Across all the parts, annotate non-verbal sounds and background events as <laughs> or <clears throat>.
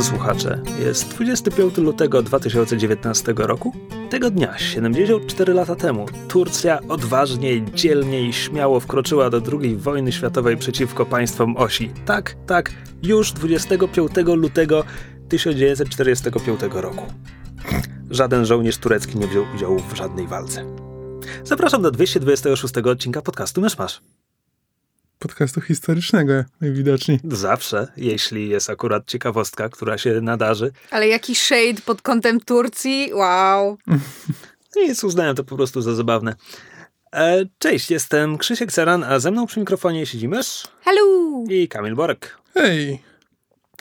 Drodzy słuchacze, jest 25 lutego 2019 roku. Tego dnia, 74 lata temu, Turcja odważnie, dzielnie i śmiało wkroczyła do II wojny światowej przeciwko państwom osi. Tak, tak, już 25 lutego 1945 roku. Żaden żołnierz turecki nie wziął udziału w żadnej walce. Zapraszam do 226 odcinka podcastu Myszmasz podcastu historycznego najwidoczniej. Zawsze, jeśli jest akurat ciekawostka, która się nadarzy. Ale jaki shade pod kątem Turcji, wow. <laughs> Nic, uznałem to po prostu za zabawne. E, cześć, jestem Krzysiek Ceran, a ze mną przy mikrofonie siedzi mysz. Hello! I Kamil Borek. Hej!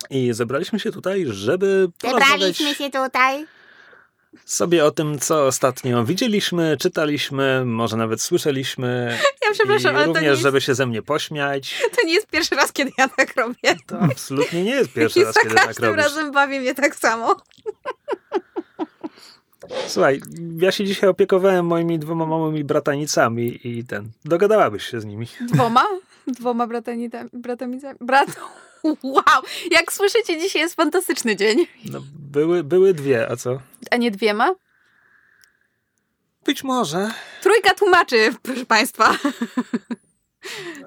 I zebraliśmy się tutaj, żeby Zebraliśmy się tutaj sobie o tym, co ostatnio widzieliśmy, czytaliśmy, może nawet słyszeliśmy. <laughs> Ja przepraszam, ale również, jest... żeby się ze mnie pośmiać. To nie jest pierwszy raz, kiedy ja tak robię. To absolutnie nie jest <laughs> pierwszy raz, kiedy tak robisz. każdym razem bawi mnie tak samo. <laughs> Słuchaj, ja się dzisiaj opiekowałem moimi dwoma małymi bratanicami i ten, dogadałabyś się z nimi. Dwoma? Dwoma bratanicami? Bratamicami? Brat... <laughs> Wow! Jak słyszycie, dzisiaj jest fantastyczny dzień. No, były, były dwie, a co? A nie dwiema? Być może. Trójka tłumaczy, proszę Państwa.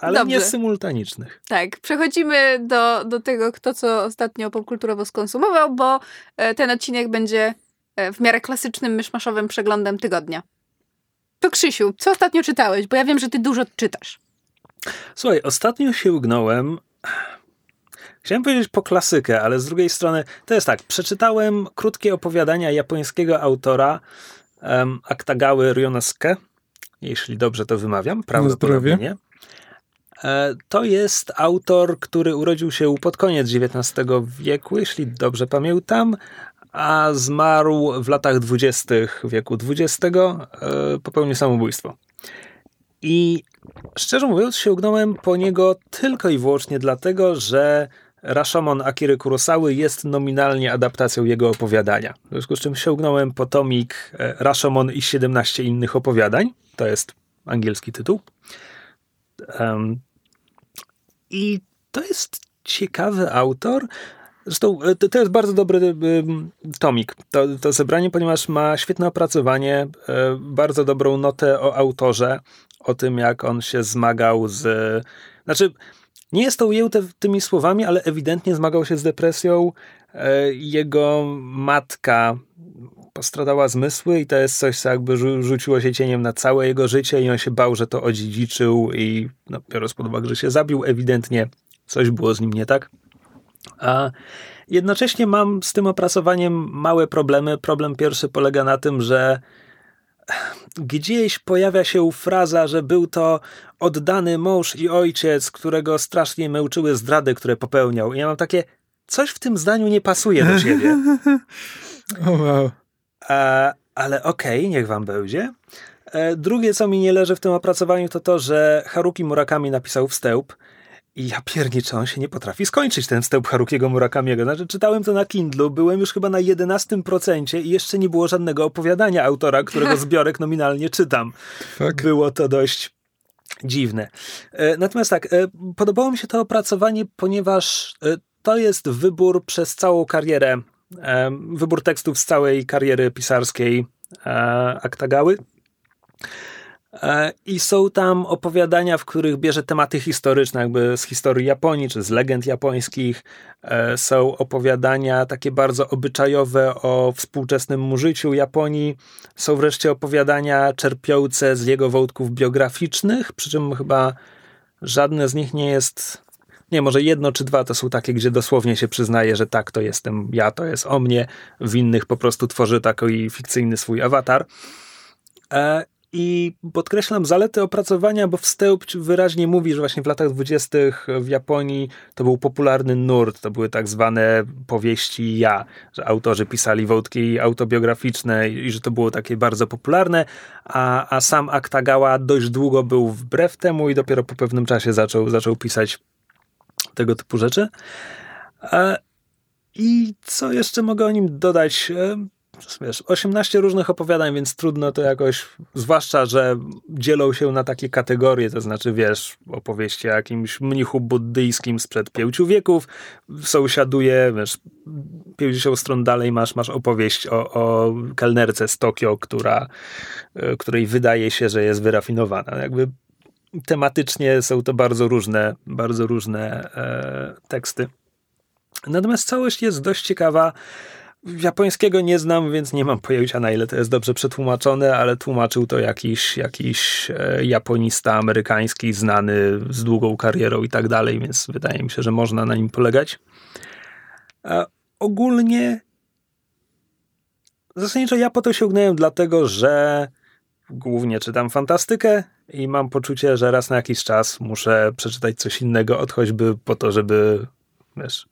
Ale Dobrze. nie symultanicznych. Tak, przechodzimy do, do tego, kto co ostatnio popkulturowo skonsumował, bo e, ten odcinek będzie e, w miarę klasycznym, myszmaszowym przeglądem tygodnia. To Krzysiu, co ostatnio czytałeś? Bo ja wiem, że ty dużo czytasz. Słuchaj, ostatnio się ugnąłem Chciałem powiedzieć po klasykę, ale z drugiej strony to jest tak. Przeczytałem krótkie opowiadania japońskiego autora um, Aktagały Ryonosuke, jeśli dobrze to wymawiam, prawdopodobnie nie. E, to jest autor, który urodził się pod koniec XIX wieku, jeśli dobrze pamiętam, a zmarł w latach dwudziestych wieku XX, e, popełnił samobójstwo. I szczerze mówiąc, sięgnąłem po niego tylko i wyłącznie dlatego, że Rashomon Akiry Kurosawy jest nominalnie adaptacją jego opowiadania. W związku z czym sięgnąłem po tomik e, Rashomon i 17 innych opowiadań. To jest angielski tytuł. Um, I to jest ciekawy autor. Zresztą e, to, jest bardzo dobry tomik, to, to zebranie, ponieważ ma świetne opracowanie, e, bardzo dobrą notę o autorze, o tym, jak on się zmagał z. Znaczy, nie jest to ujęte tymi słowami, ale ewidentnie zmagał się z depresją. E, jego matka postradała zmysły i to jest coś, co jakby rzuciło się cieniem na całe jego życie i on się bał, że to odziedziczył i no, biorąc pod uwagę, że się zabił, ewidentnie coś było z nim nie tak. A jednocześnie mam z tym opracowaniem małe problemy. Problem pierwszy polega na tym, że gdzieś pojawia się fraza, że był to oddany mąż i ojciec, którego strasznie męczyły zdrady, które popełniał. I ja mam takie, coś w tym zdaniu nie pasuje do siebie. <laughs> oh wow. A, ale okej, okay, niech wam będzie. E, drugie, co mi nie leży w tym opracowaniu, to to, że Haruki Murakami napisał wstęp, i ja pierniczę, on się nie potrafi skończyć, ten wstęp Harukiego Murakamiego. Znaczy, czytałem to na Kindlu, byłem już chyba na 11% i jeszcze nie było żadnego opowiadania autora, którego <laughs> zbiorek nominalnie czytam. Fuck. Było to dość dziwne. E, natomiast tak, e, podobało mi się to opracowanie, ponieważ e, to jest wybór przez całą karierę, wybór tekstów z całej kariery pisarskiej Aktagały. E, I są tam opowiadania, w których bierze tematy historyczne, jakby z historii Japonii, czy z legend japońskich. E, są opowiadania takie bardzo obyczajowe o współczesnym życiu Japonii. Są wreszcie opowiadania czerpiące z jego wątków biograficznych, przy czym chyba żadne z nich nie jest. Nie, może jedno czy dwa to są takie, gdzie dosłownie się przyznaje, że tak, to jestem ja, to jest o mnie. W innych po prostu tworzy taki fikcyjny swój awatar. E, I podkreślam zalety opracowania, bo wstęp wyraźnie mówi, że właśnie w latach dwudziestych w Japonii to był popularny nurt, to były tak zwane powieści ja, że autorzy pisali wątki autobiograficzne i że to było takie bardzo popularne, a, a sam Aktagawa dość długo był wbrew temu i dopiero po pewnym czasie zaczął, zaczął pisać tego typu rzeczy. E, I co jeszcze mogę o nim dodać? E, wiesz, 18 różnych opowiadań, więc trudno to jakoś, zwłaszcza, że dzielą się na takie kategorie, to znaczy, wiesz, opowieści o jakimś mnichu buddyjskim sprzed pięciu wieków, sąsiaduje, wiesz, 50 stron dalej masz, masz opowieść o, o kelnerce z Tokio, która, e, której wydaje się, że jest wyrafinowana. Jakby tematycznie są to bardzo różne, bardzo różne e, teksty. Natomiast całość jest dość ciekawa. Japońskiego nie znam, więc nie mam pojęcia na ile to jest dobrze przetłumaczone, ale tłumaczył to jakiś, jakiś e, japonista amerykański, znany z długą karierą i tak dalej, więc wydaje mi się, że można na nim polegać. A ogólnie zasadniczo ja po to sięgnąłem dlatego, że głównie czytam fantastykę i mam poczucie, że raz na jakiś czas muszę przeczytać coś innego, od choćby po to, żeby wiesz,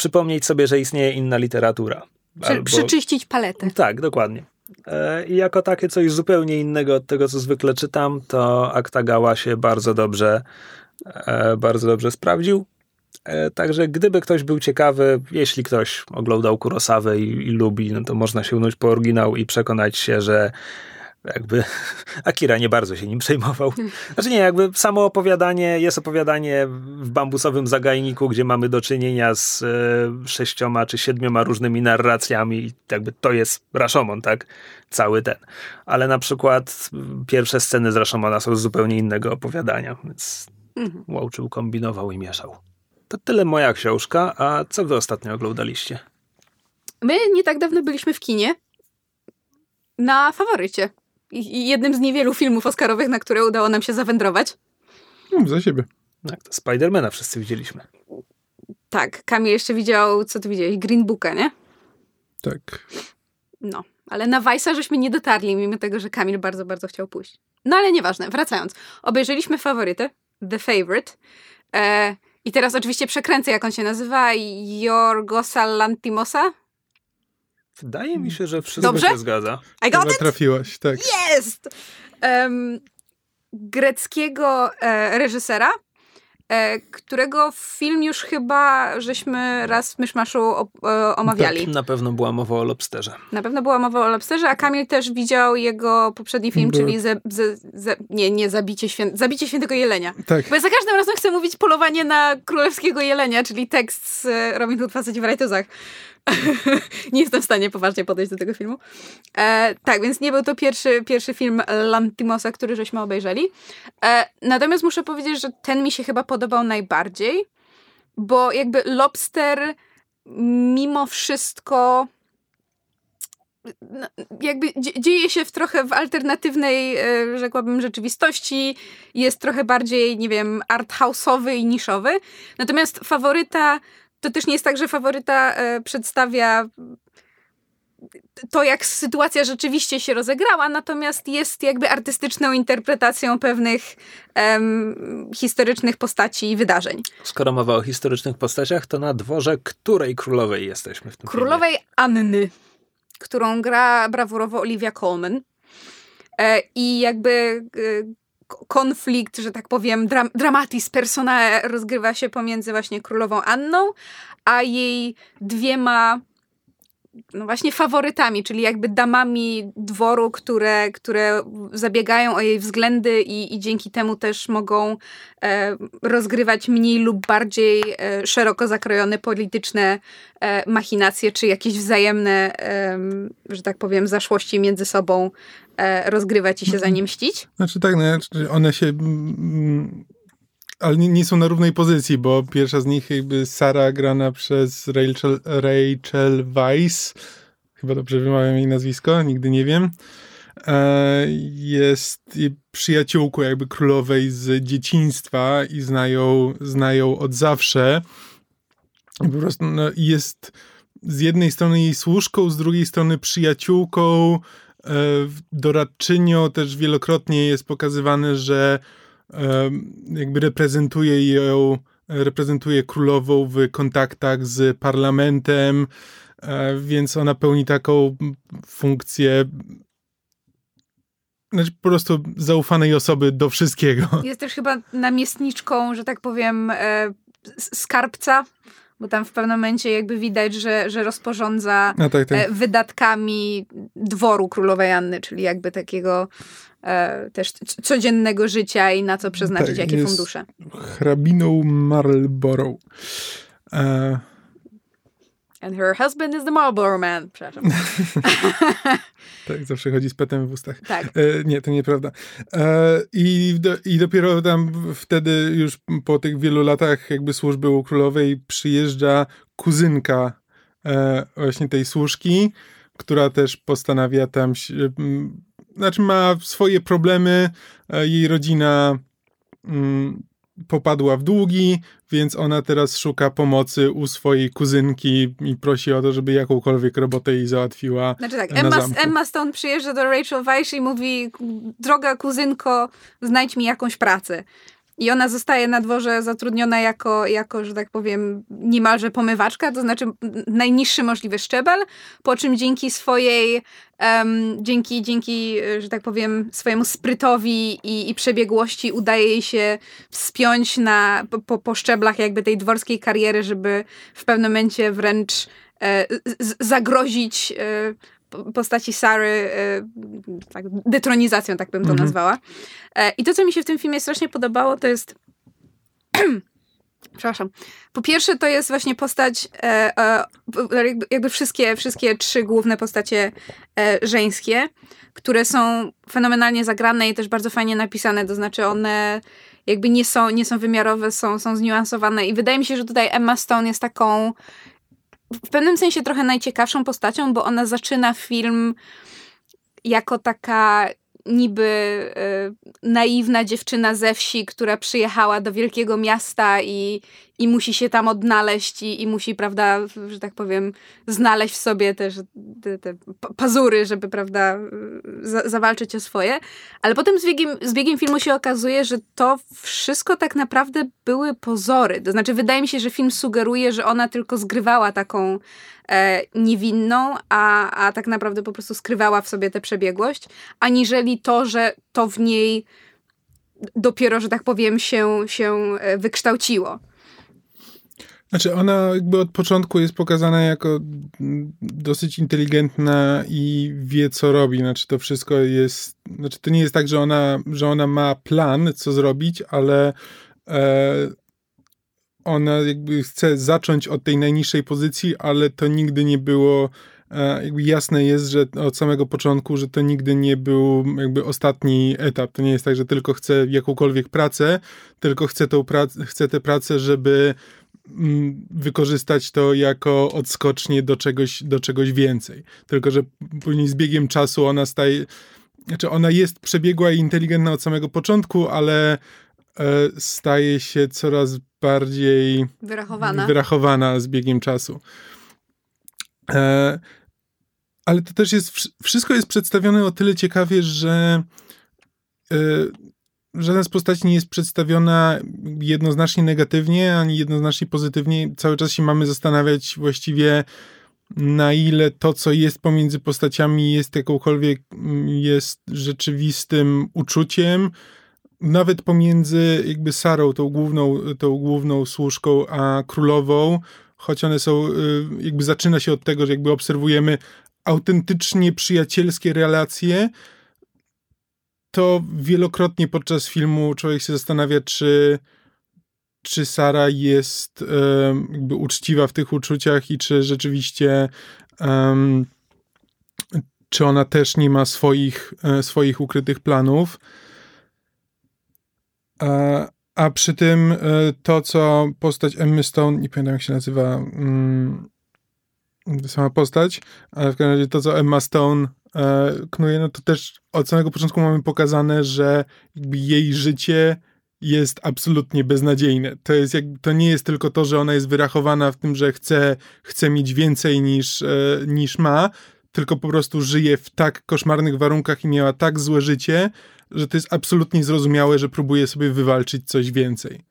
przypomnieć sobie, że istnieje inna literatura. Przy, Albo... Przyczyścić paletę. Tak, dokładnie. E, I jako takie coś zupełnie innego od tego, co zwykle czytam, to Aktagała się bardzo dobrze, e, bardzo dobrze sprawdził. E, także gdyby ktoś był ciekawy, jeśli ktoś oglądał Kurosawę i, i lubi, no to można sięgnąć po oryginał i przekonać się, że jakby Akira nie bardzo się nim przejmował. Znaczy nie, jakby samo opowiadanie, jest opowiadanie w bambusowym zagajniku, gdzie mamy do czynienia z e, sześcioma czy siedmioma różnymi narracjami i jakby to jest Rashomon, tak? Cały ten. Ale na przykład pierwsze sceny z Rashomona są z zupełnie innego opowiadania, więc mhm. łączył, kombinował i mieszał. To tyle moja książka, a co wy ostatnio oglądaliście? My nie tak dawno byliśmy w kinie na faworycie jednym z niewielu filmów oscarowych, na które udało nam się zawędrować. No, za siebie. Tak, to Spidermana wszyscy widzieliśmy. Tak, Kamil jeszcze widział, co ty widziałeś? Green Booka, nie? Tak. No, ale na Weissa żeśmy nie dotarli, mimo tego, że Kamil bardzo, bardzo chciał pójść. No ale nieważne, wracając. Obejrzeliśmy faworytę, The Favorite. E, I teraz oczywiście przekręcę, jak on się nazywa. Jorgosa Lantimosa? Wydaje mi się, że wszystko Dobrze? się zgadza. I got it? trafiłaś, tak. Jest! Um, greckiego e, reżysera, e, którego film już chyba żeśmy raz w Myszmaszu o, e, omawiali. Tak, na pewno była mowa o Lobsterze. Na pewno była mowa o Lobsterze, a Kamil też widział jego poprzedni film, czyli ze, ze, ze, nie, nie Zabicie, świę, Zabicie Świętego Jelenia. Tak. Bo ja za każdym razem chcę mówić polowanie na Królewskiego Jelenia, czyli tekst z Robin Hood Faceci w rajtuzach. <laughs> nie jestem w stanie poważnie podejść do tego filmu. E, tak, więc nie był to pierwszy, pierwszy film Lantimosa, który żeśmy obejrzeli. E, natomiast muszę powiedzieć, że ten mi się chyba podobał najbardziej, bo jakby Lobster mimo wszystko no, jakby dzieje się w trochę w alternatywnej, e, rzekłabym, rzeczywistości. Jest trochę bardziej, nie wiem, arthouse'owy i niszowy. Natomiast faworyta to też nie jest tak, że faworyta e, przedstawia to, jak sytuacja rzeczywiście się rozegrała, natomiast jest jakby artystyczną interpretacją pewnych em, historycznych postaci i wydarzeń. Skoro mowa o historycznych postaciach, to na dworze której królowej jesteśmy w tym Królowej filmie? Anny, którą gra brawurowo Olivia Colman. E, I jakby e, konflikt, że tak powiem, dram dramatis personae rozgrywa się pomiędzy właśnie królową Anną, a jej dwiema no właśnie faworytami, czyli jakby damami dworu, które, które zabiegają o jej względy i, i dzięki temu też mogą e, rozgrywać mniej lub bardziej e, szeroko zakrojone polityczne e, machinacje, czy jakieś wzajemne, że tak powiem, zaszłości między sobą e, rozgrywać i się za nie mścić. Znaczy tak, no, one się... Ale nie, nie, są na równej pozycji, bo pierwsza z nich jakby Sara grana przez Rachel, Rachel Weiss, chyba dobrze wymawiam jej nazwisko, nigdy nie wiem, e, jest przyjaciółką jakby królowej z dzieciństwa i znają, znają od zawsze. I po prostu no, jest z jednej strony jej służką, z drugiej strony przyjaciółką, doradczynią, też wielokrotnie jest pokazywane, że jakby reprezentuje ją, reprezentuje królową w kontaktach z parlamentem, więc ona pełni taką funkcję znaczy po prostu zaufanej osoby do wszystkiego. Jest też chyba namiestniczką, że tak powiem, e, skarbca, bo tam w pewnym momencie jakby widać, że, że rozporządza no tak, tak. E, wydatkami dworu królowej Anny, czyli jakby takiego e, też codziennego życia i na co przeznaczyć tak, jakie fundusze. Hrabiną Marlborough. E, And her husband is the Marlboro Man. Przepraszam. <laughs> tak, zawsze chodzi z petem w ustach. Tak. E, nie, to nieprawda. E, i, do, I dopiero tam wtedy już po tych wielu latach jakby służby u królowej przyjeżdża kuzynka e, właśnie tej służki, która też postanawia tam, znaczy ma swoje problemy, jej rodzina mm, popadła w długi, więc ona teraz szuka pomocy u swojej kuzynki i prosi o to, żeby jakąkolwiek robotę jej załatwiła. Znaczy tak, Emma, Emma Stone przyjeżdża do Rachel Weisz i mówi: Droga kuzynko, znajdź mi jakąś pracę. I ona zostaje na dworze zatrudniona jako, jako, że tak powiem, niemalże pomywaczka, to znaczy najniższy możliwy szczebel, po czym dzięki swojej, um, dzięki, dzięki, że tak powiem, swojemu sprytowi i, i przebiegłości udaje jej się wspiąć na, po, po szczeblach jakby tej dworskiej kariery, żeby w pewnym momencie wręcz e, zagrozić e, postaci Sary e, tak, detronizacją, tak bym to mhm. nazwała. E, I to, co mi się w tym filmie strasznie podobało, to jest <clears throat> Przepraszam. Po pierwsze, to jest właśnie postać, e, e, jakby wszystkie, wszystkie trzy główne postacie e, żeńskie, które są fenomenalnie zagrane i też bardzo fajnie napisane. To znaczy, one jakby nie są, nie są wymiarowe, są, są zniuansowane. I wydaje mi się, że tutaj Emma Stone jest taką w pewnym sensie trochę najciekawszą postacią, bo ona zaczyna film jako taka niby y, naiwna dziewczyna ze wsi, która przyjechała do wielkiego miasta i, i musi się tam odnaleźć i, i musi, prawda, że tak powiem, znaleźć w sobie też te, te pazury, żeby, prawda, za, zawalczyć o swoje. Ale potem z biegiem, z biegiem filmu się okazuje, że to wszystko tak naprawdę były pozory. To znaczy, wydaje mi się, że film sugeruje, że ona tylko zgrywała taką e, niewinną, a, a tak naprawdę po prostu skrywała w sobie tę przebiegłość, aniżeli to, że to w niej dopiero, że tak powiem, się, się e, wykształciło. Znaczy, ona jakby od początku jest pokazana jako dosyć inteligentna i wie, co robi. Znaczy, to wszystko jest. Znaczy, to nie jest tak, że ona, że ona ma plan, co zrobić, ale e, ona jakby chce zacząć od tej najniższej pozycji, ale to nigdy nie było. E, jakby jasne jest, że od samego początku, że to nigdy nie był jakby ostatni etap. To nie jest tak, że tylko chce jakąkolwiek pracę, tylko chce, tą prac- chce tę pracę, żeby wykorzystać to jako odskocznie do czegoś, do czegoś więcej. Tylko, że później z biegiem czasu ona staje, znaczy ona jest przebiegła i inteligentna od samego początku, ale e, staje się coraz bardziej wyrachowana, wyrachowana z biegiem czasu. E, ale to też jest, wszystko jest przedstawione o tyle ciekawie, że żaden z postaci nie jest przedstawiona jednoznacznie negatywnie, ani jednoznacznie pozytywnie. Cały czas się mamy zastanawiać właściwie na ile to, co jest pomiędzy postaciami jest jakąkolwiek, jest rzeczywistym uczuciem, nawet pomiędzy jakby Sarą, tą główną, tą główną służką, a królową, choć one są, y, jakby zaczyna się od tego, że jakby obserwujemy autentycznie przyjacielskie relacje, to wielokrotnie podczas filmu człowiek się zastanawia, czy, czy Sara jest um, jakby uczciwa w tych uczuciach i czy rzeczywiście um, czy ona też nie ma swoich, e, swoich ukrytych planów. A, a przy tym e, to, co postać Emmy Stone, nie pamiętam jak się nazywa mm, sama postać, ale w każdym razie to, co Emma Stone e, knuje, no to też od samego początku mamy pokazane, że jej życie jest absolutnie beznadziejne. To, jest jak, to nie jest tylko to, że ona jest wyrachowana w tym, że chce, chce mieć więcej niż, e, niż ma, tylko po prostu żyje w tak koszmarnych warunkach i miała tak złe życie, że to jest absolutnie zrozumiałe, że próbuje sobie wywalczyć coś więcej.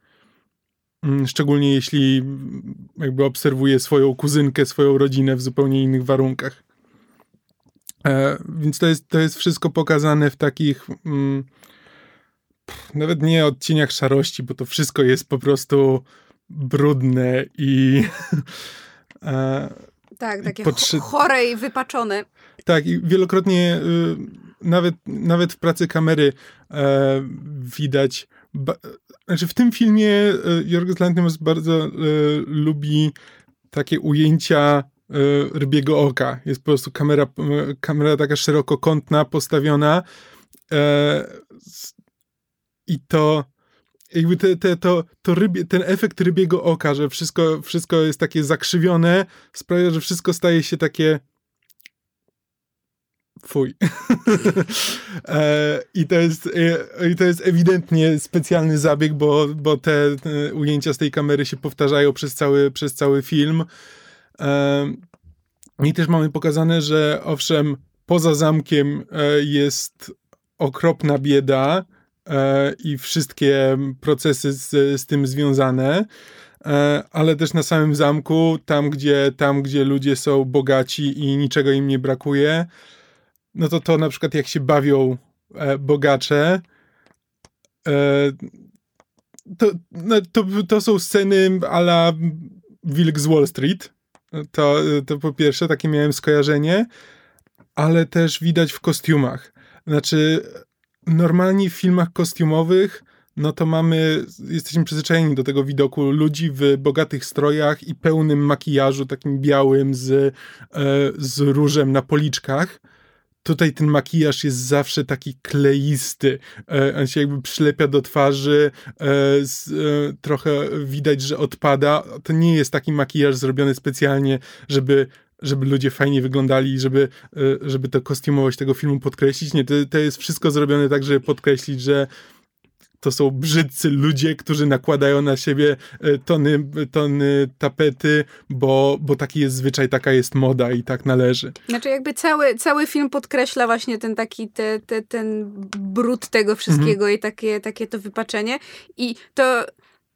Mm, szczególnie jeśli mm, jakby obserwuje swoją kuzynkę, swoją rodzinę w zupełnie innych warunkach. E, więc to jest, to jest wszystko pokazane w takich mm, pff, nawet nie odcieniach szarości, bo to wszystko jest po prostu brudne i <laughs> e, Tak, takie Potrzy- chore i wypaczone. tak, i wielokrotnie y, nawet, nawet w pracy kamery e, widać. Ba, znaczy w tym filmie e, Jorgos Lanthimos bardzo e, lubi takie ujęcia e, rybiego oka. Jest po prostu kamera, e, kamera taka szerokokątna, postawiona e, i to jakby te, te, to, to rybie, ten efekt rybiego oka, że wszystko, wszystko jest takie zakrzywione, sprawia, że wszystko staje się takie fuj. <laughs> e, I to jest, e, to jest ewidentnie specjalny zabieg, bo, bo te, te ujęcia z tej kamery się powtarzają przez cały, przez cały film. E, I też mamy pokazane, że owszem, poza zamkiem e, jest okropna bieda e, i wszystkie procesy z, z tym związane, e, ale też na samym zamku, tam gdzie, tam gdzie ludzie są bogaci i niczego im nie brakuje, no to to na przykład jak się bawią e, bogacze, e, to, no, to, to są sceny ala Wilk z Wall Street. To, to po pierwsze, takie miałem skojarzenie, ale też widać w kostiumach. Znaczy, normalnie w filmach kostiumowych, no to mamy, jesteśmy przyzwyczajeni do tego widoku ludzi w bogatych strojach i pełnym makijażu, takim białym z, e, z różem na policzkach. Tutaj ten makijaż jest zawsze taki kleisty. E, on się jakby przylepia do twarzy, e, e, trochę widać, że odpada. To nie jest taki makijaż zrobiony specjalnie, żeby żeby ludzie fajnie wyglądali, żeby, żeby to kostiumowość tego filmu podkreślić. Nie, to, to jest wszystko zrobione tak, żeby podkreślić, że to są brzydcy ludzie, którzy nakładają na siebie e, tony, tony tapety, bo, bo taki jest zwyczaj, taka jest moda i tak należy. Znaczy jakby cały, cały film podkreśla właśnie ten taki, te, te, ten brud tego wszystkiego i takie, takie to wypaczenie. I to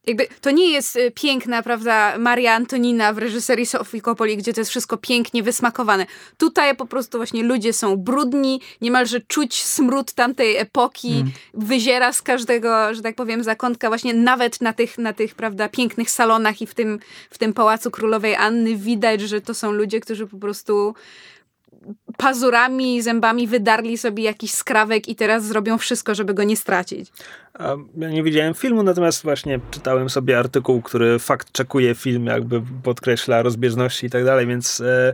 jakby to nie jest y, piękna, prawda, Maria Antonina w reżyserii Sofii Coppoli, gdzie to jest wszystko pięknie wysmakowane. Tutaj po prostu właśnie ludzie są brudni, niemalże czuć smród tamtej epoki, wyziera z każdego, że tak powiem, zakątka właśnie nawet na tych, na tych, prawda, pięknych salonach i w tym, w tym Pałacu Królowej Anny widać, że to są ludzie, którzy po prostu pazurami, zębami wydarli sobie jakiś skrawek i teraz zrobią wszystko, żeby go nie stracić. Ja nie widziałem filmu, natomiast właśnie czytałem sobie artykuł, który fakt czekuje film, jakby podkreśla rozbieżności i tak dalej, więc e,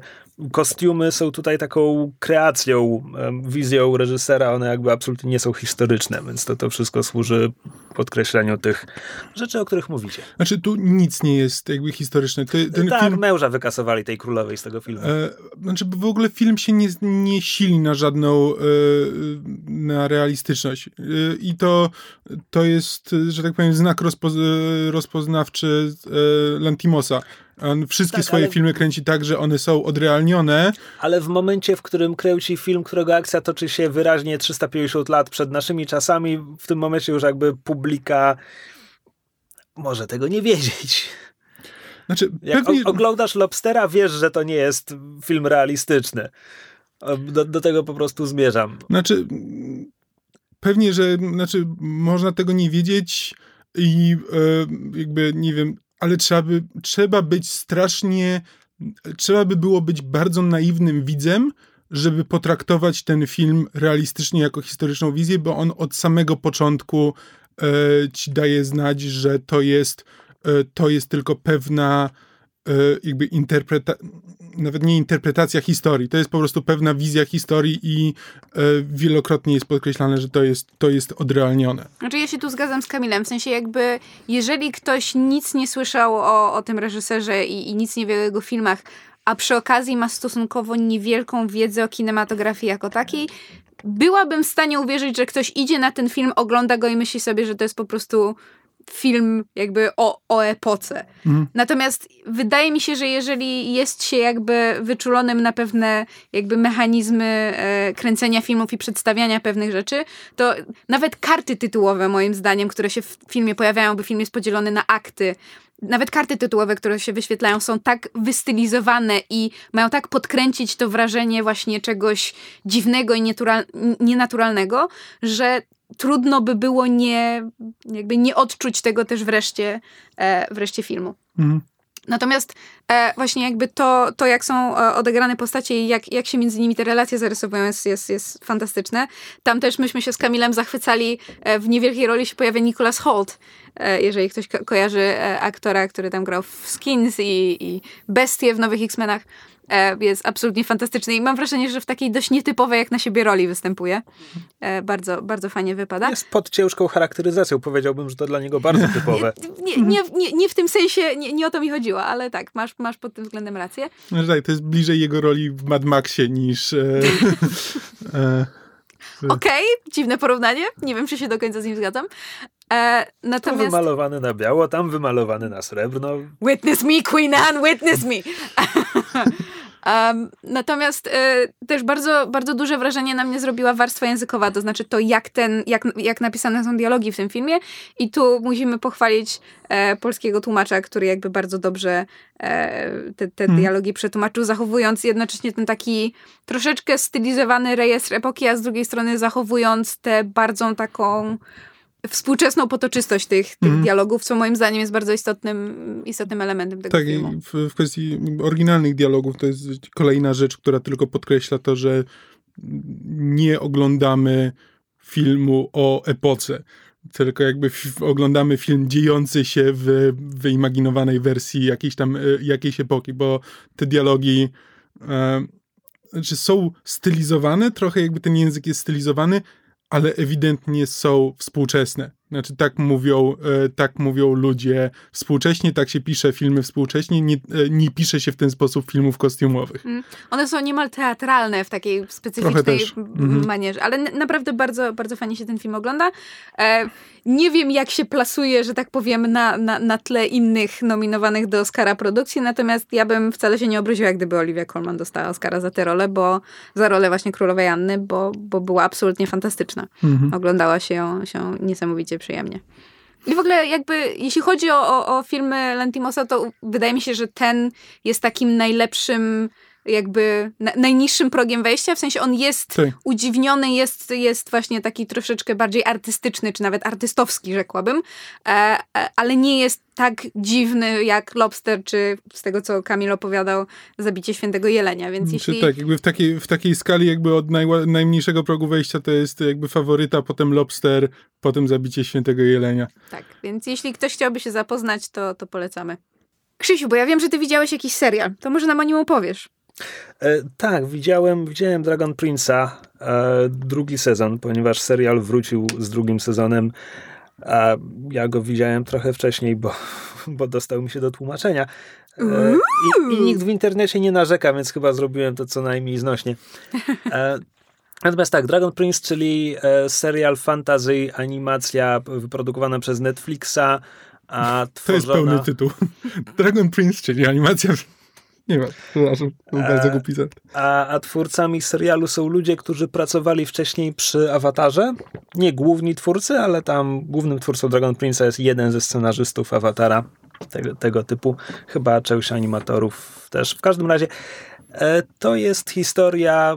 kostiumy są tutaj taką kreacją, wizją reżysera, one jakby absolutnie nie są historyczne, więc to, to wszystko służy podkreśleniu tych rzeczy, o których mówicie. Znaczy tu nic nie jest jakby historyczne. Ty, ten tak, film, męża wykasowali tej królowej z tego filmu. e, znaczy w ogóle film się nie, nie sili na żadną e, na realistyczność. E, I to, to jest, że tak powiem, znak rozpoz, rozpoznawczy e, Lantimosa. On wszystkie Tak, swoje ale- filmy kręci tak, że one są odrealnione. Ale w momencie, w którym kręci film, którego akcja toczy się wyraźnie 350 lat przed naszymi czasami, w tym momencie już jakby publika może tego nie wiedzieć. Znaczy, Jak pewnie, oglądasz Lobstera, wiesz, że to nie jest film realistyczny. Do, do tego po prostu zmierzam. Znaczy, pewnie, że znaczy, można tego nie wiedzieć i e, jakby nie wiem, ale trzeba, by, trzeba być strasznie, trzeba by było być bardzo naiwnym widzem, żeby potraktować ten film realistycznie jako historyczną wizję, bo on od samego początku e, ci daje znać, że to jest, e, to jest tylko pewna jakby interpreta nawet nie interpretacja historii, to jest po prostu pewna wizja historii i e, wielokrotnie jest podkreślane, że to jest, to jest odrealnione. Znaczy ja się tu zgadzam z Kamilem, w sensie jakby jeżeli ktoś nic nie słyszał o, o tym reżyserze i, i nic nie wie o jego filmach, a przy okazji ma stosunkowo niewielką wiedzę o kinematografii jako takiej, byłabym w stanie uwierzyć, że ktoś idzie na ten film, ogląda go i myśli sobie, że to jest po prostu film jakby o, o epoce. Mhm. Natomiast wydaje mi się, że jeżeli jest się jakby wyczulonym na pewne jakby mechanizmy e, kręcenia filmów i przedstawiania pewnych rzeczy, to nawet karty tytułowe moim zdaniem, które się w filmie pojawiają, bo film jest podzielony na akty, nawet karty tytułowe, które się wyświetlają, są tak wystylizowane i mają tak podkręcić to wrażenie właśnie czegoś dziwnego i nienaturalnego, że trudno by było nie, jakby nie odczuć tego też wreszcie, e, wreszcie filmu. Mhm. Natomiast e, właśnie jakby to, to jak są e, odegrane postacie i jak, jak się między nimi te relacje zarysowują jest, jest, jest fantastyczne. Tam też myśmy się z Kamilem zachwycali. E, w niewielkiej roli się pojawia Nicholas Holt, e, jeżeli ktoś ko kojarzy e, aktora, który tam grał w Skins i, i Bestie w Nowych X-Menach. Jest absolutnie fantastyczny i mam wrażenie, że w takiej dość nietypowej jak na siebie roli występuje. E, bardzo, bardzo fajnie wypada. Jest pod ciężką charakteryzacją. Powiedziałbym, że to dla niego bardzo typowe. Nie, nie, nie, nie w tym sensie, nie, nie o to mi chodziło, ale tak, masz, masz pod tym względem rację. No, tak, to jest bliżej jego roli w Mad Maxie niż... E, <laughs> e, Okej, dziwne porównanie. Nie wiem, czy się do końca z nim zgadzam. E, Tu natomiast... wymalowany na biało, tam wymalowany na srebrno. Witness me, Queen Anne, witness me! <laughs> <laughs> Um, natomiast e, też bardzo, bardzo duże wrażenie na mnie zrobiła warstwa językowa, to znaczy to, jak, ten, jak, jak napisane są dialogi w tym filmie. I tu musimy pochwalić e, polskiego tłumacza, który jakby bardzo dobrze e, te, te Mhm. dialogi przetłumaczył, zachowując jednocześnie ten taki troszeczkę stylizowany rejestr epoki, a z drugiej strony zachowując tę bardzo taką współczesną potoczystość tych, tych Mhm. dialogów, co moim zdaniem jest bardzo istotnym, istotnym elementem tego Tak, filmu. w, w kwestii oryginalnych dialogów to jest kolejna rzecz, która tylko podkreśla to, że nie oglądamy filmu o epoce, tylko jakby oglądamy film dziejący się w wyimaginowanej wersji jakiejś tam, e, jakiejś epoki, bo te dialogi e, znaczy są stylizowane, trochę jakby ten język jest stylizowany, ale ewidentnie są współczesne. Znaczy tak mówią, e, tak mówią ludzie współcześnie, tak się pisze filmy współcześnie, nie, e, nie pisze się w ten sposób filmów kostiumowych. One są niemal teatralne w takiej specyficznej Mhm. manierze, ale naprawdę bardzo, bardzo fajnie się ten film ogląda. E, nie wiem, jak się plasuje, że tak powiem, na, na, na tle innych nominowanych do Oscara produkcji, natomiast ja bym wcale się nie obraziła, gdyby Olivia Colman dostała Oscara za tę rolę, bo za rolę właśnie Królowej Anny, bo, bo była absolutnie fantastyczna. Mhm. Oglądała się ją, się niesamowicie przyjemnie. I w ogóle jakby, jeśli chodzi o, o, o filmy Lantimosa, to wydaje mi się, że ten jest takim najlepszym, jakby na, najniższym progiem wejścia, w sensie on jest Tak. udziwniony, jest, jest właśnie taki troszeczkę bardziej artystyczny, czy nawet artystowski, rzekłabym, e, e, ale nie jest tak dziwny jak Lobster, czy z tego, co Kamil opowiadał, Zabicie Świętego Jelenia, więc Czy jeśli... tak, jakby w takiej, w takiej skali jakby od najła, najmniejszego progu wejścia to jest jakby faworyta, potem Lobster, potem Zabicie Świętego Jelenia. Tak, więc jeśli ktoś chciałby się zapoznać, to, to polecamy. Krzysiu, bo ja wiem, że ty widziałeś jakiś serial, to może nam o nim opowiesz. E, tak, widziałem, widziałem Dragon Prince'a, e, drugi sezon, ponieważ serial wrócił z drugim sezonem. A ja go widziałem trochę wcześniej, bo, <laughs> bo dostał mi się do tłumaczenia. E, i, I nikt w internecie nie narzeka, więc chyba zrobiłem to co najmniej znośnie. E, <laughs> Natomiast tak, Dragon Prince, czyli e, serial fantasy, animacja wyprodukowana przez Netflixa, a <laughs> To jest tworzona... pełny tytuł. Dragon Prince, czyli animacja. Nie ma, przepraszam, to był bardzo E, głupi żart. A, a twórcami serialu są ludzie, którzy pracowali wcześniej przy Awatarze. Nie główni twórcy, ale tam głównym twórcą Dragon Prince'a jest jeden ze scenarzystów Awatara. Tego, tego typu. Chyba część animatorów też. W każdym razie e, to jest historia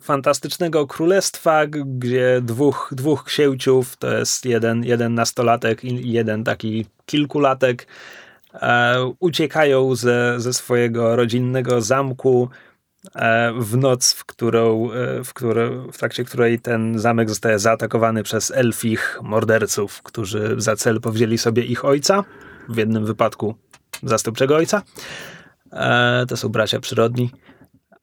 fantastycznego królestwa, gdzie dwóch, dwóch księciów, to jest jeden, jeden nastolatek i jeden taki kilkulatek, uciekają ze, ze swojego rodzinnego zamku e, w noc, w, którą, e, w, które, w trakcie której ten zamek zostaje zaatakowany przez elfich morderców, którzy za cel powzięli sobie ich ojca, w jednym wypadku zastępczego ojca. E, to są bracia przyrodni.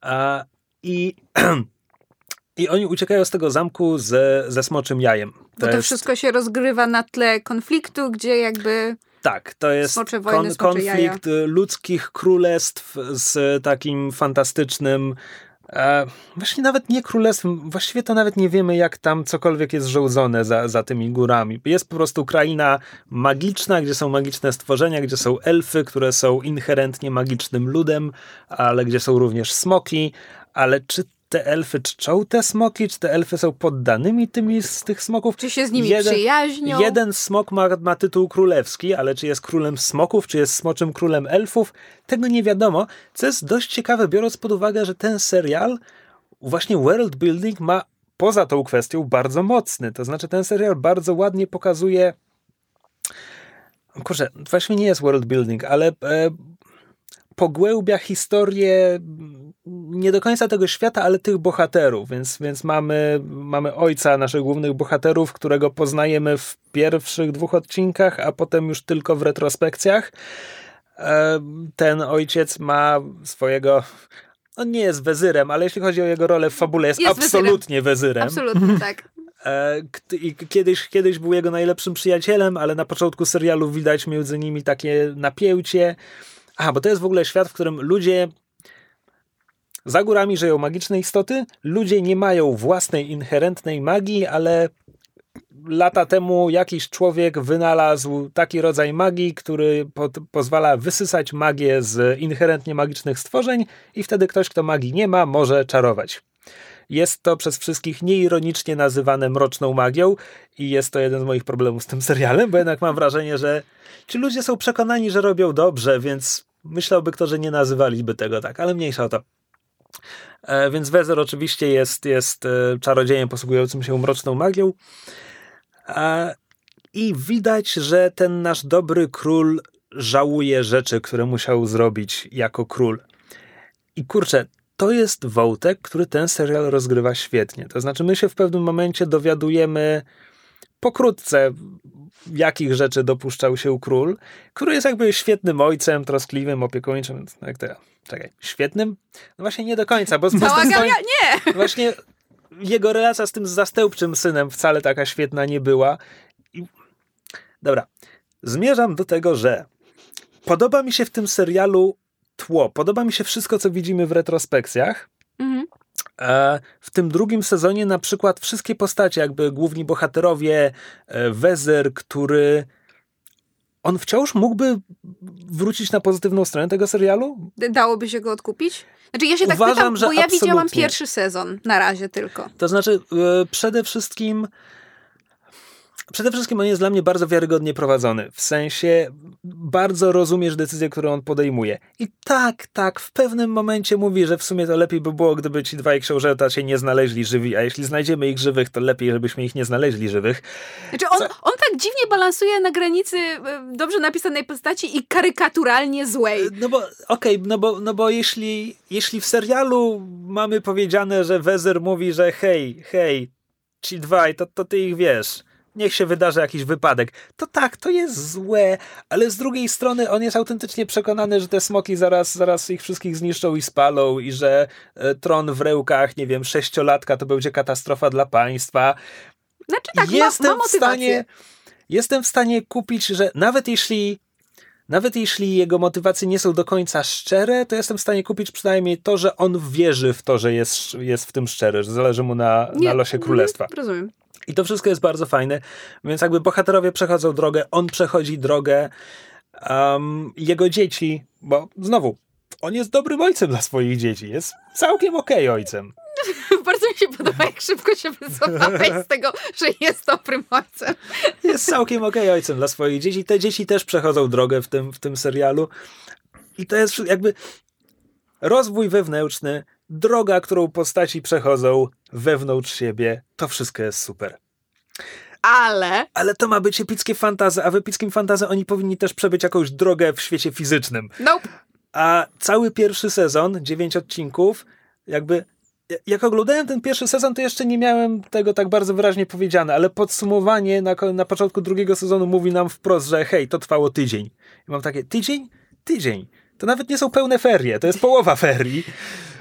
E, I, <clears throat> I oni uciekają z tego zamku ze, ze smoczym jajem. Bo to jest- wszystko się rozgrywa na tle konfliktu, gdzie jakby tak, to jest Smocze wojny, kon, smocze konflikt y, ludzkich królestw z takim fantastycznym E, właśnie nawet nie królestwem, właściwie to nawet nie wiemy, jak tam cokolwiek jest żołdzone za, za tymi górami. Jest po prostu kraina magiczna, gdzie są magiczne stworzenia, gdzie są elfy, które są inherentnie magicznym ludem, ale gdzie są również smoki, ale czy te elfy czczą te smoki, czy te elfy są poddanymi tymi z tych smoków? Czy się z nimi jeden, przyjaźnią? Jeden smok ma, ma tytuł królewski, ale czy jest królem smoków, czy jest smoczym królem elfów? Tego nie wiadomo, co jest dość ciekawe, biorąc pod uwagę, że ten serial właśnie world building ma poza tą kwestią bardzo mocny. To znaczy ten serial bardzo ładnie pokazuje kurczę, właśnie nie jest world building, ale e, pogłębia historię nie do końca tego świata, ale tych bohaterów, więc, więc mamy, mamy ojca naszych głównych bohaterów, którego poznajemy w pierwszych dwóch odcinkach, a potem już tylko w retrospekcjach. E, ten ojciec ma swojego on nie jest wezyrem, ale jeśli chodzi o jego rolę w fabule, jest, jest absolutnie wezyrem. wezyrem. Absolutnie, tak. E, I kiedyś, kiedyś był jego najlepszym przyjacielem, ale na początku serialu widać między nimi takie napięcie. A, bo to jest w ogóle świat, w którym ludzie za górami żyją magiczne istoty. Ludzie nie mają własnej inherentnej magii, ale lata temu jakiś człowiek wynalazł taki rodzaj magii, który po pozwala wysysać magię z inherentnie magicznych stworzeń i wtedy ktoś, kto magii nie ma, może czarować. Jest to przez wszystkich nieironicznie nazywane mroczną magią i jest to jeden z moich problemów z tym serialem, bo jednak mam wrażenie, że ci ludzie są przekonani, że robią dobrze, więc myślałby kto, że nie nazywaliby tego tak, ale mniejsza o to. E, więc Wezer oczywiście jest, jest e, czarodziejem posługującym się mroczną magią. I widać, że ten nasz dobry król żałuje rzeczy, które musiał zrobić jako król. I kurczę, to jest wątek, który ten serial rozgrywa świetnie. To znaczy, my się w pewnym momencie dowiadujemy pokrótce, jakich rzeczy dopuszczał się król, który jest jakby świetnym ojcem, troskliwym, opiekuńczym. Jak to, czekaj, świetnym? No właśnie nie do końca, bo... Cała galia, nie! Właśnie jego relacja z tym zastępczym synem wcale taka świetna nie była. I... Dobra, zmierzam do tego, że podoba mi się w tym serialu tło. Podoba mi się wszystko, co widzimy w retrospekcjach. E, w tym drugim sezonie na przykład wszystkie postacie, jakby główni bohaterowie, e, Wezer, który on wciąż mógłby wrócić na pozytywną stronę tego serialu? Dałoby się go odkupić? Znaczy ja się tak Uważam, pytam, że bo ja absolutnie. widziałam pierwszy sezon na razie tylko. To znaczy e, przede wszystkim Przede wszystkim on jest dla mnie bardzo wiarygodnie prowadzony. W sensie bardzo rozumiesz decyzję, którą on podejmuje. I tak, tak, w pewnym momencie mówi, że w sumie to lepiej by było, gdyby ci dwaj książęta się nie znaleźli żywi, a jeśli znajdziemy ich żywych, to lepiej, żebyśmy ich nie znaleźli żywych. Znaczy on, on tak dziwnie balansuje na granicy e, dobrze napisanej postaci i karykaturalnie złej. No bo, okej, okay, no bo, no bo jeśli, jeśli w serialu mamy powiedziane, że Wezer mówi, że hej, hej, ci dwaj, to, to ty ich wiesz niech się wydarzy jakiś wypadek. To tak, to jest złe, ale z drugiej strony on jest autentycznie przekonany, że te smoki zaraz, zaraz ich wszystkich zniszczą i spalą i że e, tron w rełkach, nie wiem, sześciolatka to będzie katastrofa dla państwa. Znaczy tak, jestem ma, ma w stanie Jestem w stanie kupić, że nawet jeśli nawet jeśli jego motywacje nie są do końca szczere, to jestem w stanie kupić przynajmniej to, że on wierzy w to, że jest, jest w tym szczery, że zależy mu na, na losie królestwa. Rozumiem. I to wszystko jest bardzo fajne, więc jakby bohaterowie przechodzą drogę, on przechodzi drogę, um, jego dzieci, bo znowu, on jest dobrym ojcem dla swoich dzieci, jest całkiem okej okay ojcem. <laughs> Bardzo mi się podoba, jak szybko się wycofałeś z tego, że jest dobrym ojcem. <laughs> Jest całkiem okej okay ojcem dla swoich dzieci. Te dzieci też przechodzą drogę w tym, w tym serialu. I to jest jakby rozwój wewnętrzny, droga, którą postaci przechodzą wewnątrz siebie, to wszystko jest super. Ale. Ale to ma być epickie fantazy, a w epickim fantazy oni powinni też przebyć jakąś drogę w świecie fizycznym. Nope. A cały pierwszy sezon, dziewięć odcinków, jakby. Jak oglądałem ten pierwszy sezon, to jeszcze nie miałem tego tak bardzo wyraźnie powiedziane, ale podsumowanie na, na początku drugiego sezonu mówi nam wprost, że hej, to trwało tydzień. I mam takie, tydzień? Tydzień. To nawet nie są pełne ferie, to jest połowa ferii.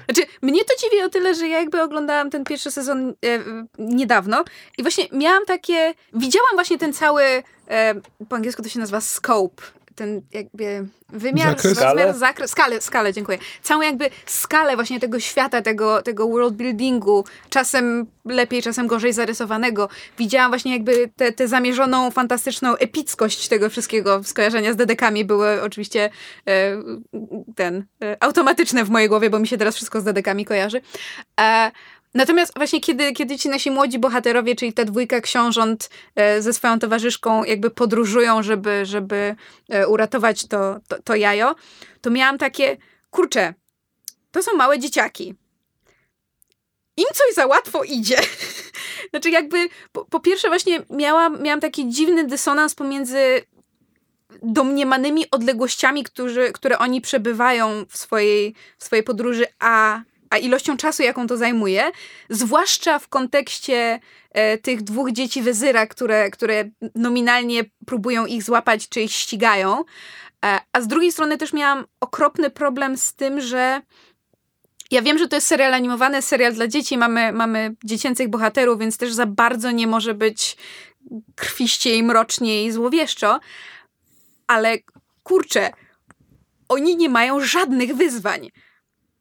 Znaczy, mnie to dziwi o tyle, że ja jakby oglądałam ten pierwszy sezon e, niedawno i właśnie miałam takie, widziałam właśnie ten cały, e, po angielsku to się nazywa scope ten jakby wymiar, Zakres? rozmiar, Skalę? zakres, skalę, skalę, dziękuję. Całą jakby skalę właśnie tego świata, tego, tego world buildingu, czasem lepiej, czasem gorzej zarysowanego. Widziałam właśnie jakby tę zamierzoną, fantastyczną epickość tego wszystkiego. Skojarzenia z dedekami były oczywiście e, ten, e, automatyczne w mojej głowie, bo mi się teraz wszystko z dedekami kojarzy. E, Natomiast właśnie kiedy, kiedy ci nasi młodzi bohaterowie, czyli ta dwójka książąt e, ze swoją towarzyszką jakby podróżują, żeby, żeby e, uratować to, to, to jajo, to miałam takie, kurczę, to są małe dzieciaki. Im coś za łatwo idzie. <laughs> znaczy jakby, po, po pierwsze właśnie miałam, miałam taki dziwny dysonans pomiędzy domniemanymi odległościami, którzy, które oni przebywają w swojej, w swojej podróży, a, a ilością czasu, jaką to zajmuje, zwłaszcza w kontekście e, tych dwóch dzieci wezyra, które, które nominalnie próbują ich złapać, czy ich ścigają. E, a z drugiej strony też miałam okropny problem z tym, że ja wiem, że to jest serial animowany, serial dla dzieci, mamy, mamy dziecięcych bohaterów, więc też za bardzo nie może być krwiście i mrocznie i złowieszczo, ale kurczę, oni nie mają żadnych wyzwań.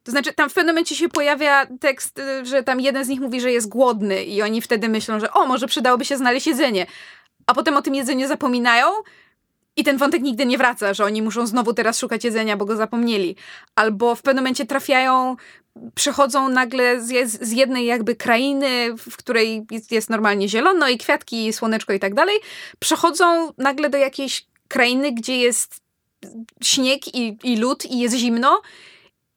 To znaczy, tam w pewnym momencie się pojawia tekst, y, że tam jeden z nich mówi, że jest głodny, i oni wtedy myślą, że o, może przydałoby się znaleźć jedzenie. A potem o tym jedzeniu zapominają, i ten wątek nigdy nie wraca, że oni muszą znowu teraz szukać jedzenia, bo go zapomnieli. Albo w pewnym momencie trafiają, przechodzą nagle z, z jednej jakby krainy, w której jest, jest normalnie zielono i kwiatki, i słoneczko i tak dalej, przechodzą nagle do jakiejś krainy, gdzie jest śnieg i, i lód i jest zimno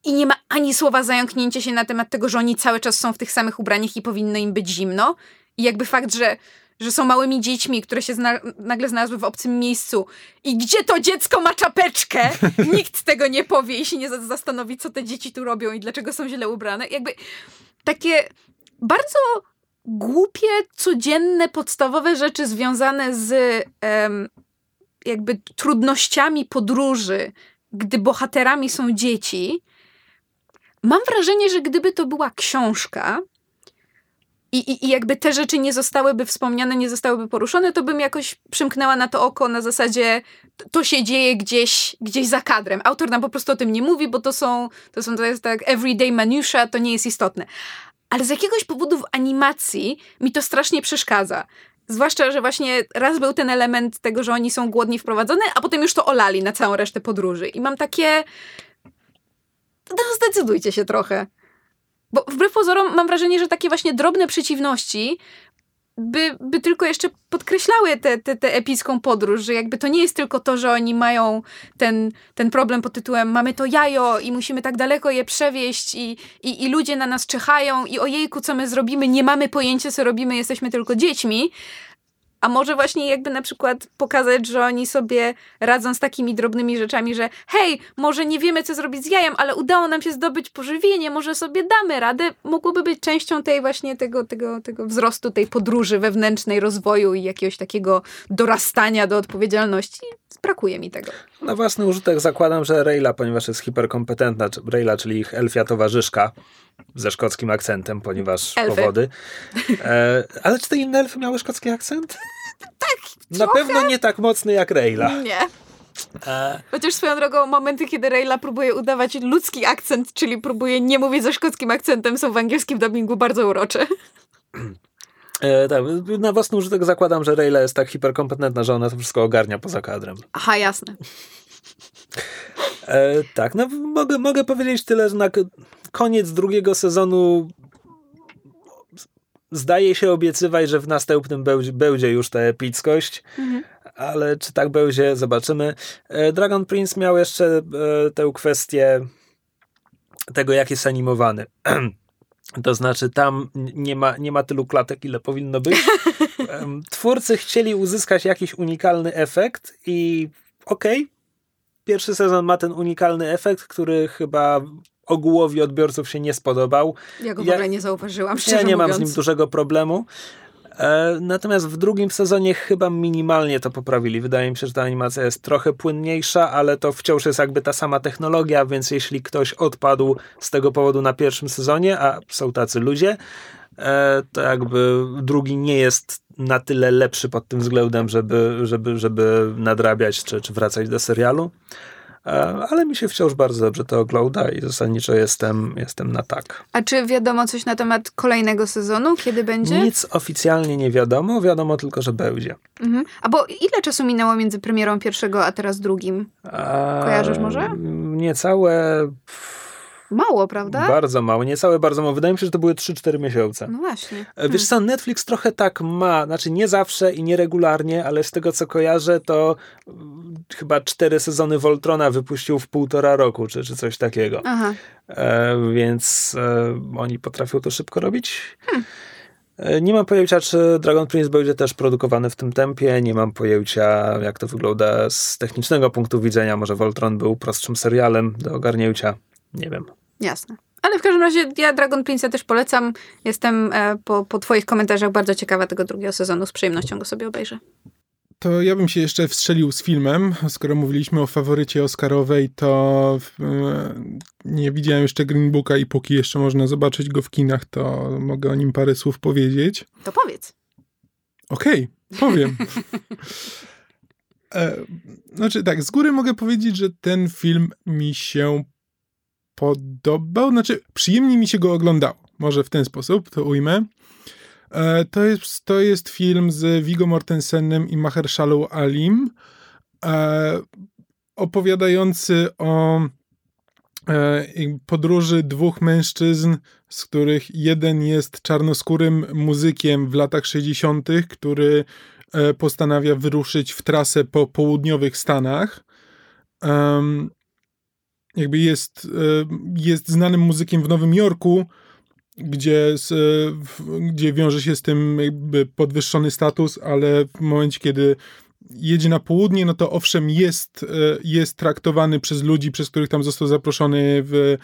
i nie ma ani słowa zająknięcia się na temat tego, że oni cały czas są w tych samych ubraniach i powinno im być zimno. I jakby fakt, że, że są małymi dziećmi, które się zna nagle znalazły w obcym miejscu i gdzie to dziecko ma czapeczkę, <laughs> nikt tego nie powie i się nie zastanowi, co te dzieci tu robią i dlaczego są źle ubrane. Jakby takie bardzo głupie, codzienne, podstawowe rzeczy związane z um, jakby trudnościami podróży, gdy bohaterami są dzieci, mam wrażenie, że gdyby to była książka i, i, i jakby te rzeczy nie zostałyby wspomniane, nie zostałyby poruszone, to bym jakoś przymknęła na to oko na zasadzie to się dzieje gdzieś, gdzieś za kadrem. Autor nam po prostu o tym nie mówi, bo to są, to są to jest tak everyday minutia, to nie jest istotne. Ale z jakiegoś powodu w animacji mi to strasznie przeszkadza. Zwłaszcza, że właśnie raz był ten element tego, że oni są głodni wprowadzony, a potem już to olali na całą resztę podróży. I mam takie. No zdecydujcie się trochę. Bo wbrew pozorom mam wrażenie, że takie właśnie drobne przeciwności by, by tylko jeszcze podkreślały tę te, te, te epicką podróż, że jakby to nie jest tylko to, że oni mają ten, ten problem pod tytułem mamy to jajo i musimy tak daleko je przewieźć i, i, i ludzie na nas czyhają i ojejku, co my zrobimy, nie mamy pojęcia, co robimy, jesteśmy tylko dziećmi, a może właśnie jakby na przykład pokazać, że oni sobie radzą z takimi drobnymi rzeczami, że hej, może nie wiemy, co zrobić z jajem, ale udało nam się zdobyć pożywienie, może sobie damy radę. Mogłoby być częścią tej właśnie tego, tego, tego wzrostu, tej podróży wewnętrznej, rozwoju i jakiegoś takiego dorastania do odpowiedzialności. Brakuje mi tego. Na własny użytek zakładam, że Reyla, ponieważ jest hiperkompetentna, Reyla, czyli ich elfia towarzyszka, ze szkockim akcentem, ponieważ Elfy. powody. E, ale czy te inne elfy miały szkocki akcent? Tak, Na trochę. pewno nie tak mocny jak Reyla. Nie. E, Chociaż swoją drogą momenty, kiedy Reyla próbuje udawać ludzki akcent, czyli próbuje nie mówić ze szkockim akcentem, są w angielskim dubbingu bardzo urocze. e, tak, na własny użytek zakładam, że Reyla jest tak hiperkompetentna, że ona to wszystko ogarnia poza kadrem. Aha, jasne. E, tak, no mogę, mogę powiedzieć tyle, że na koniec drugiego sezonu zdaje się obiecywać, że w następnym będzie, już ta epickość, ale czy tak będzie, zobaczymy. E, Dragon Prince miał jeszcze e, tę kwestię tego, jak jest animowany. <clears throat> To znaczy, tam nie ma, nie ma tylu klatek, ile powinno być. <laughs> Twórcy chcieli uzyskać jakiś unikalny efekt i okej, pierwszy sezon ma ten unikalny efekt, który chyba ogółowi odbiorców się nie spodobał. Ja go w Ja- ogóle nie zauważyłam, szczerze Ja nie mam mówiąc. z nim dużego problemu. E, natomiast w drugim sezonie chyba minimalnie to poprawili. Wydaje mi się, że ta animacja jest trochę płynniejsza, ale to wciąż jest jakby ta sama technologia, więc jeśli ktoś odpadł z tego powodu na pierwszym sezonie, a są tacy ludzie, e, to jakby drugi nie jest na tyle lepszy pod tym względem, żeby, żeby, żeby nadrabiać czy, czy wracać do serialu. E, ale mi się wciąż bardzo dobrze to ogląda i zasadniczo jestem, jestem na tak. A czy wiadomo coś na temat kolejnego sezonu? Kiedy będzie? Nic oficjalnie nie wiadomo, wiadomo tylko, że będzie. Mhm. A bo ile czasu minęło między premierą pierwszego, a teraz drugim? Kojarzysz może? Niecałe... Mało, prawda? Bardzo mało, niecałe bardzo mało. Wydaje mi się, że to były 3-4 miesiące. No właśnie. E, Wiesz co, Netflix trochę tak ma, znaczy nie zawsze i nieregularnie, ale z tego co kojarzę, to mm, chyba cztery sezony Voltrona wypuścił w półtora roku, czy, czy coś takiego. Aha. E, więc e, oni potrafią to szybko robić. E, Nie mam pojęcia, czy Dragon Prince będzie też produkowany w tym tempie. Nie mam pojęcia, jak to wygląda z technicznego punktu widzenia. Może Voltron był prostszym serialem do ogarnięcia. Nie wiem. Jasne. Ale w każdym razie ja Dragon Prince'a też polecam. Jestem e, po, po twoich komentarzach bardzo ciekawa tego drugiego sezonu. Z przyjemnością go sobie obejrzę. To ja bym się jeszcze wstrzelił z filmem. Skoro mówiliśmy o faworycie Oscarowej, to e, nie widziałem jeszcze Green Booka i póki jeszcze można zobaczyć go w kinach, to mogę o nim parę słów powiedzieć. To powiedz. Okej, powiem. e, znaczy tak, z góry mogę powiedzieć, że ten film mi się podobał. Znaczy, przyjemnie mi się go oglądało. Może w ten sposób to ujmę. E, to, jest, to jest film z Viggo Mortensenem i Mahershalą Alim, e, opowiadający o e, podróży dwóch mężczyzn, z których jeden jest czarnoskórym muzykiem w latach 60., który postanawia wyruszyć w trasę po południowych Stanach. Jakby jest, e, jest znanym muzykiem w Nowym Jorku, gdzie, z, e, gdzie wiąże się z tym jakby podwyższony status, ale w momencie, kiedy jedzie na południe, no to owszem, jest, e, jest traktowany przez ludzi, przez których tam został zaproszony w,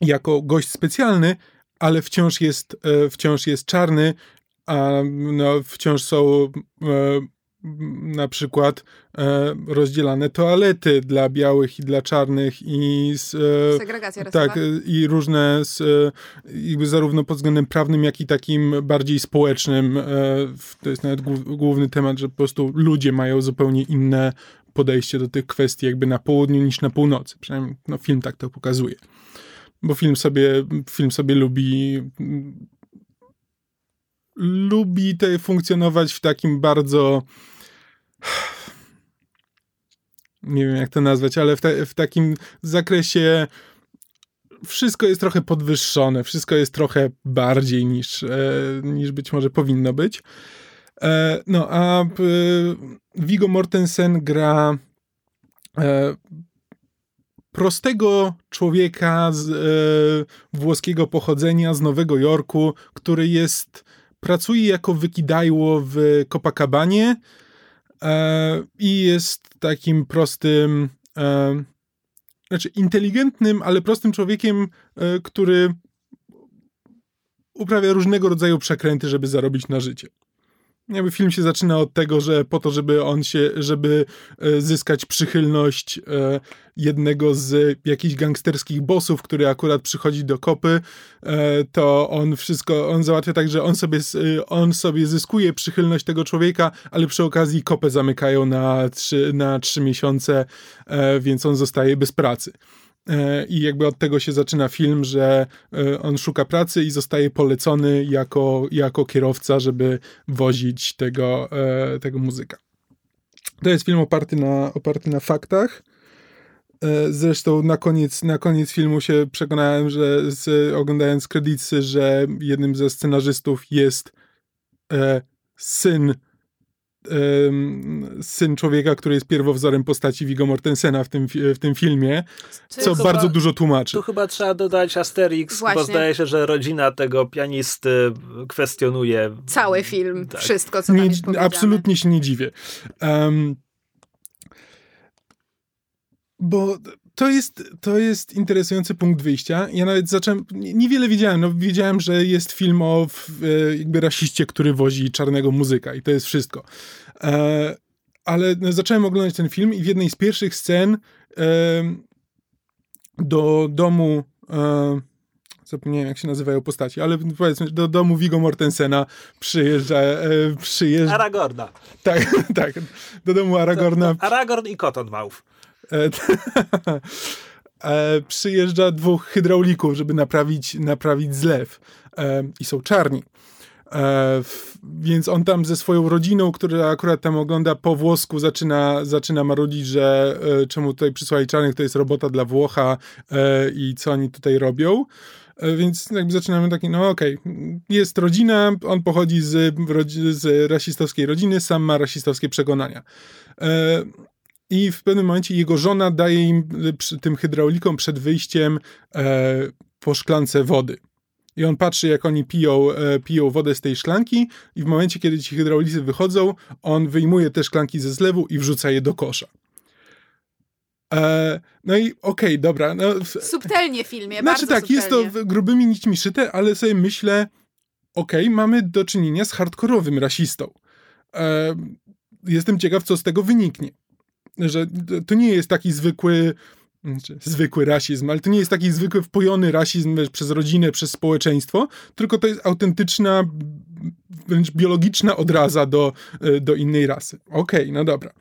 jako gość specjalny, ale wciąż jest, wciąż jest czarny, a no, wciąż są na przykład e, rozdzielane toalety dla białych i dla czarnych i z, e, Segregacja rasowa. tak, i różne z, e, jakby zarówno pod względem prawnym, jak i takim bardziej społecznym. e, To jest nawet głów- główny temat, że po prostu ludzie mają zupełnie inne podejście do tych kwestii jakby na południu niż na północy. Przynajmniej no, film tak to pokazuje. Bo film sobie, film sobie lubi lubi te funkcjonować w takim bardzo nie wiem jak to nazwać, ale w, ta, w takim zakresie wszystko jest trochę podwyższone, wszystko jest trochę bardziej niż, e, niż być może powinno być. E, no a Viggo Mortensen gra e, prostego człowieka z włoskiego pochodzenia, z Nowego Jorku, który jest, pracuje jako wykidajło w Copacabanie i jest takim prostym, e, znaczy inteligentnym, ale prostym człowiekiem, e, który uprawia różnego rodzaju przekręty, żeby zarobić na życie. Jakby film się zaczyna od tego, że po to, żeby on się, żeby e, zyskać przychylność e, jednego z jakichś gangsterskich bossów, który akurat przychodzi do kopy, e, to on wszystko, on załatwia tak, że on sobie, on sobie zyskuje przychylność tego człowieka, ale przy okazji kopę zamykają na trzy, na trzy miesiące, więc on zostaje bez pracy. E, I jakby od tego się zaczyna film, że e, on szuka pracy i zostaje polecony jako, jako kierowca, żeby wozić tego, e, tego muzyka. To jest film oparty na, oparty na faktach. Zresztą na koniec, na koniec filmu się przekonałem, że z, oglądając kredyty, że jednym ze scenarzystów jest e, syn syn człowieka, który jest pierwowzorem postaci Viggo Mortensena w tym, w tym filmie, co chyba- bardzo dużo tłumaczy. Tu chyba trzeba dodać Asterix, Właśnie. bo zdaje się, że rodzina tego pianisty kwestionuje Cały film, Tak. wszystko, co tam Nie, jest powiedziane. absolutnie się nie dziwię. Em, bo to jest, to jest interesujący punkt wyjścia. Ja nawet zacząłem, nie- niewiele wiedziałem. No, wiedziałem, że jest film o e, jakby rasiście, który wozi czarnego muzyka i to jest wszystko. E, ale no, zacząłem oglądać ten film i w jednej z pierwszych scen em, do domu e, zapomniałem jak się nazywają postaci, ale powiedzmy do domu Vigo Mortensena przyjeżdża, e, przyjeżdża... Aragorna. Tak, <laughs> tak, do domu Aragorna. Aragorn i Cottonmouth. <laughs> E, przyjeżdża dwóch hydraulików, żeby naprawić, naprawić zlew. E, I są czarni. E, więc on tam ze swoją rodziną, która akurat tam ogląda po włosku, zaczyna, zaczyna marudzić, że czemu tutaj przysłali czarnych, to jest robota dla Włocha i co oni tutaj robią. Więc jakby zaczynamy taki, no okej, okay. jest rodzina, on pochodzi z, z rasistowskiej rodziny, sam ma rasistowskie przekonania. E, I w pewnym momencie jego żona daje im, tym hydraulikom przed wyjściem e, po szklance wody. I on patrzy, jak oni piją, e, piją wodę z tej szklanki, i w momencie, kiedy ci hydraulicy wychodzą, on wyjmuje te szklanki ze zlewu i wrzuca je do kosza. E, no i okej, okay, dobra. No, subtelnie filmie, Znaczy tak, subtelnie. jest to grubymi nićmi szyte, ale sobie myślę, okej, okay, mamy do czynienia z hardkorowym rasistą. E, jestem ciekaw, co z tego wyniknie. Że to nie jest taki zwykły znaczy, zwykły rasizm, ale to nie jest taki zwykły wpojony rasizm przez rodzinę, przez społeczeństwo, tylko to jest autentyczna, wręcz biologiczna odraza do, e, do innej rasy. Okej, okay, no dobra.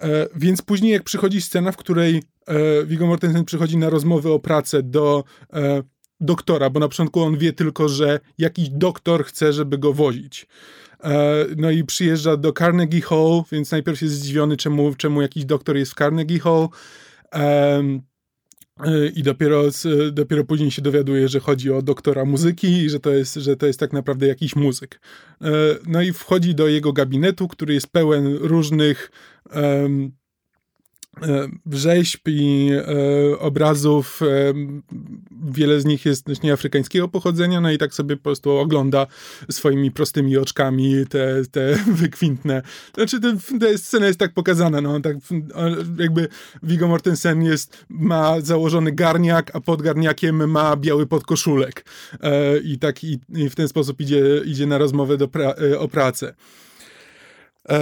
E, więc później jak przychodzi scena, w której e, Viggo Mortensen przychodzi na rozmowę o pracę do e, doktora, bo na początku on wie tylko, że jakiś doktor chce, żeby go wozić. E, no i przyjeżdża do Carnegie Hall, więc najpierw jest zdziwiony, czemu, czemu jakiś doktor jest w Carnegie Hall. I dopiero, dopiero później się dowiaduje, że chodzi o doktora muzyki i że to jest, że to jest tak naprawdę jakiś muzyk. E, no i wchodzi do jego gabinetu, który jest pełen różnych E, rzeźb i e, obrazów. E, wiele z nich jest nieafrykańskiego pochodzenia, no i tak sobie po prostu ogląda swoimi prostymi oczkami te, te <laughs> wykwintne. Znaczy, ta scena jest tak pokazana, no, tak jakby Viggo Mortensen jest, ma założony garniak, a pod garniakiem ma biały podkoszulek. I tak i, i w ten sposób idzie, idzie na rozmowę pra o pracę. E,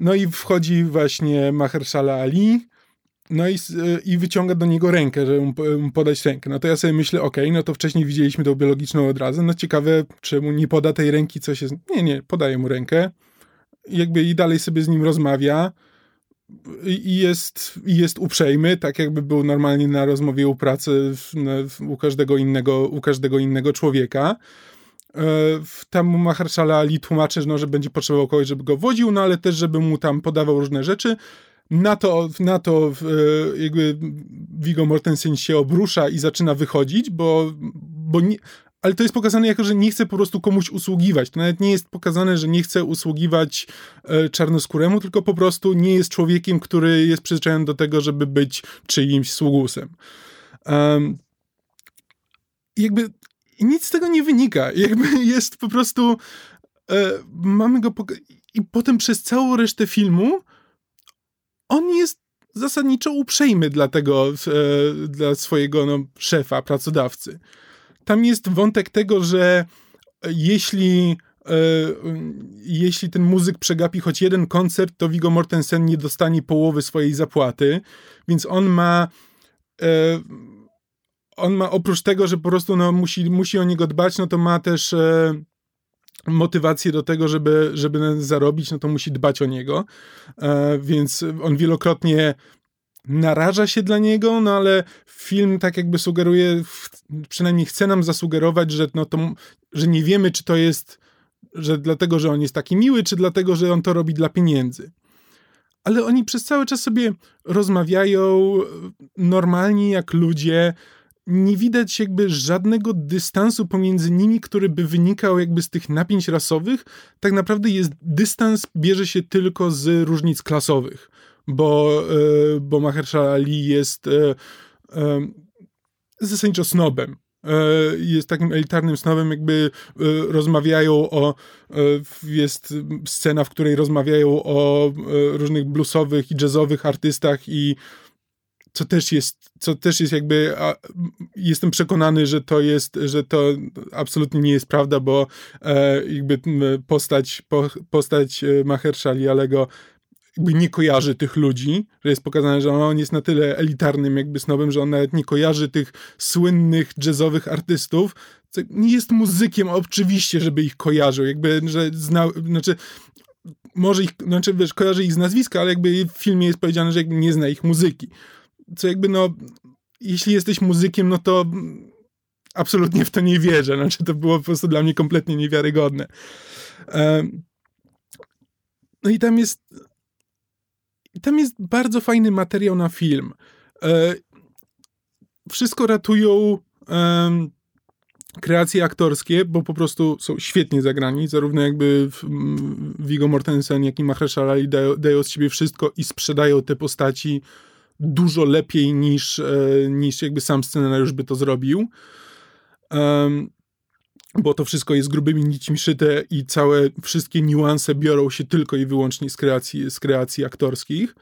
no i wchodzi właśnie Mahershala Ali, no i, e, i wyciąga do niego rękę, żeby mu podać rękę. No to ja sobie myślę, okej, okay, no to wcześniej widzieliśmy tą biologiczną odrazę, no ciekawe, czy mu nie poda tej ręki, coś jest... Nie, nie, podaje mu rękę. Jakby i dalej sobie z nim rozmawia i jest, i jest uprzejmy, tak jakby był normalnie na rozmowie u pracy w, w, u, każdego innego, u każdego innego człowieka. E, tam Mahershala Ali tłumaczy, no, że będzie potrzebował kogoś, żeby go wodził, no ale też, żeby mu tam podawał różne rzeczy. Na to, na to e, jakby Viggo Mortensen się obrusza i zaczyna wychodzić, bo, bo nie, ale to jest pokazane jako, że nie chce po prostu komuś usługiwać. To nawet nie jest pokazane, że nie chce usługiwać e, czarnoskóremu, tylko po prostu nie jest człowiekiem, który jest przyzwyczajony do tego, żeby być czyimś sługusem. Um, jakby i nic z tego nie wynika. Jakby <laughs> jest po prostu. E, mamy go. I potem przez całą resztę filmu on jest zasadniczo uprzejmy dla tego, e, dla swojego no, szefa, pracodawcy. Tam jest wątek tego, że jeśli e, jeśli ten muzyk przegapi choć jeden koncert, to Viggo Mortensen nie dostanie połowy swojej zapłaty, więc on ma e, on ma oprócz tego, że po prostu no, musi, musi o niego dbać, no to ma też e, motywację do tego, żeby, żeby zarobić, no to musi dbać o niego. E, więc on wielokrotnie naraża się dla niego, no ale film tak jakby sugeruje, przynajmniej chce nam zasugerować, że, no to, że nie wiemy, czy to jest, że dlatego, że on jest taki miły, czy dlatego, że on to robi dla pieniędzy. Ale oni przez cały czas sobie rozmawiają normalnie jak ludzie, nie widać jakby żadnego dystansu pomiędzy nimi, który by wynikał jakby z tych napięć rasowych. Tak naprawdę jest dystans, bierze się tylko z różnic klasowych, bo, e, bo Mahershala Ali jest e, e, zasadniczo snobem. Jest takim elitarnym snobem, jakby rozmawiają o. Jest scena, w której rozmawiają o różnych bluesowych i jazzowych artystach, i co też jest, co też jest jakby, a, jestem przekonany, że to jest, że to absolutnie nie jest prawda, bo e, jakby postać, po, postać e, Mahershala Alego jakby nie kojarzy tych ludzi, że jest pokazane, że on jest na tyle elitarnym jakby snobem, że on nawet nie kojarzy tych słynnych jazzowych artystów, co nie jest muzykiem, oczywiście, żeby ich kojarzył, jakby, że znał, znaczy może ich, znaczy wiesz, kojarzy ich z nazwiska, ale jakby w filmie jest powiedziane, że nie zna ich muzyki. Co jakby no, jeśli jesteś muzykiem, no to absolutnie w to nie wierzę. Znaczy to było po prostu dla mnie kompletnie niewiarygodne. No i tam jest tam jest bardzo fajny materiał na film. E, wszystko ratują kreacje aktorskie, bo po prostu są świetnie zagrani, zarówno jakby Viggo Mortensen, jak i Mahershala Ali dają, dają z siebie wszystko i sprzedają te postaci dużo lepiej niż, e, niż jakby sam scenariusz by to zrobił. Um, bo to wszystko jest grubymi nićmi szyte i całe, wszystkie niuanse biorą się tylko i wyłącznie z kreacji, z kreacji aktorskich.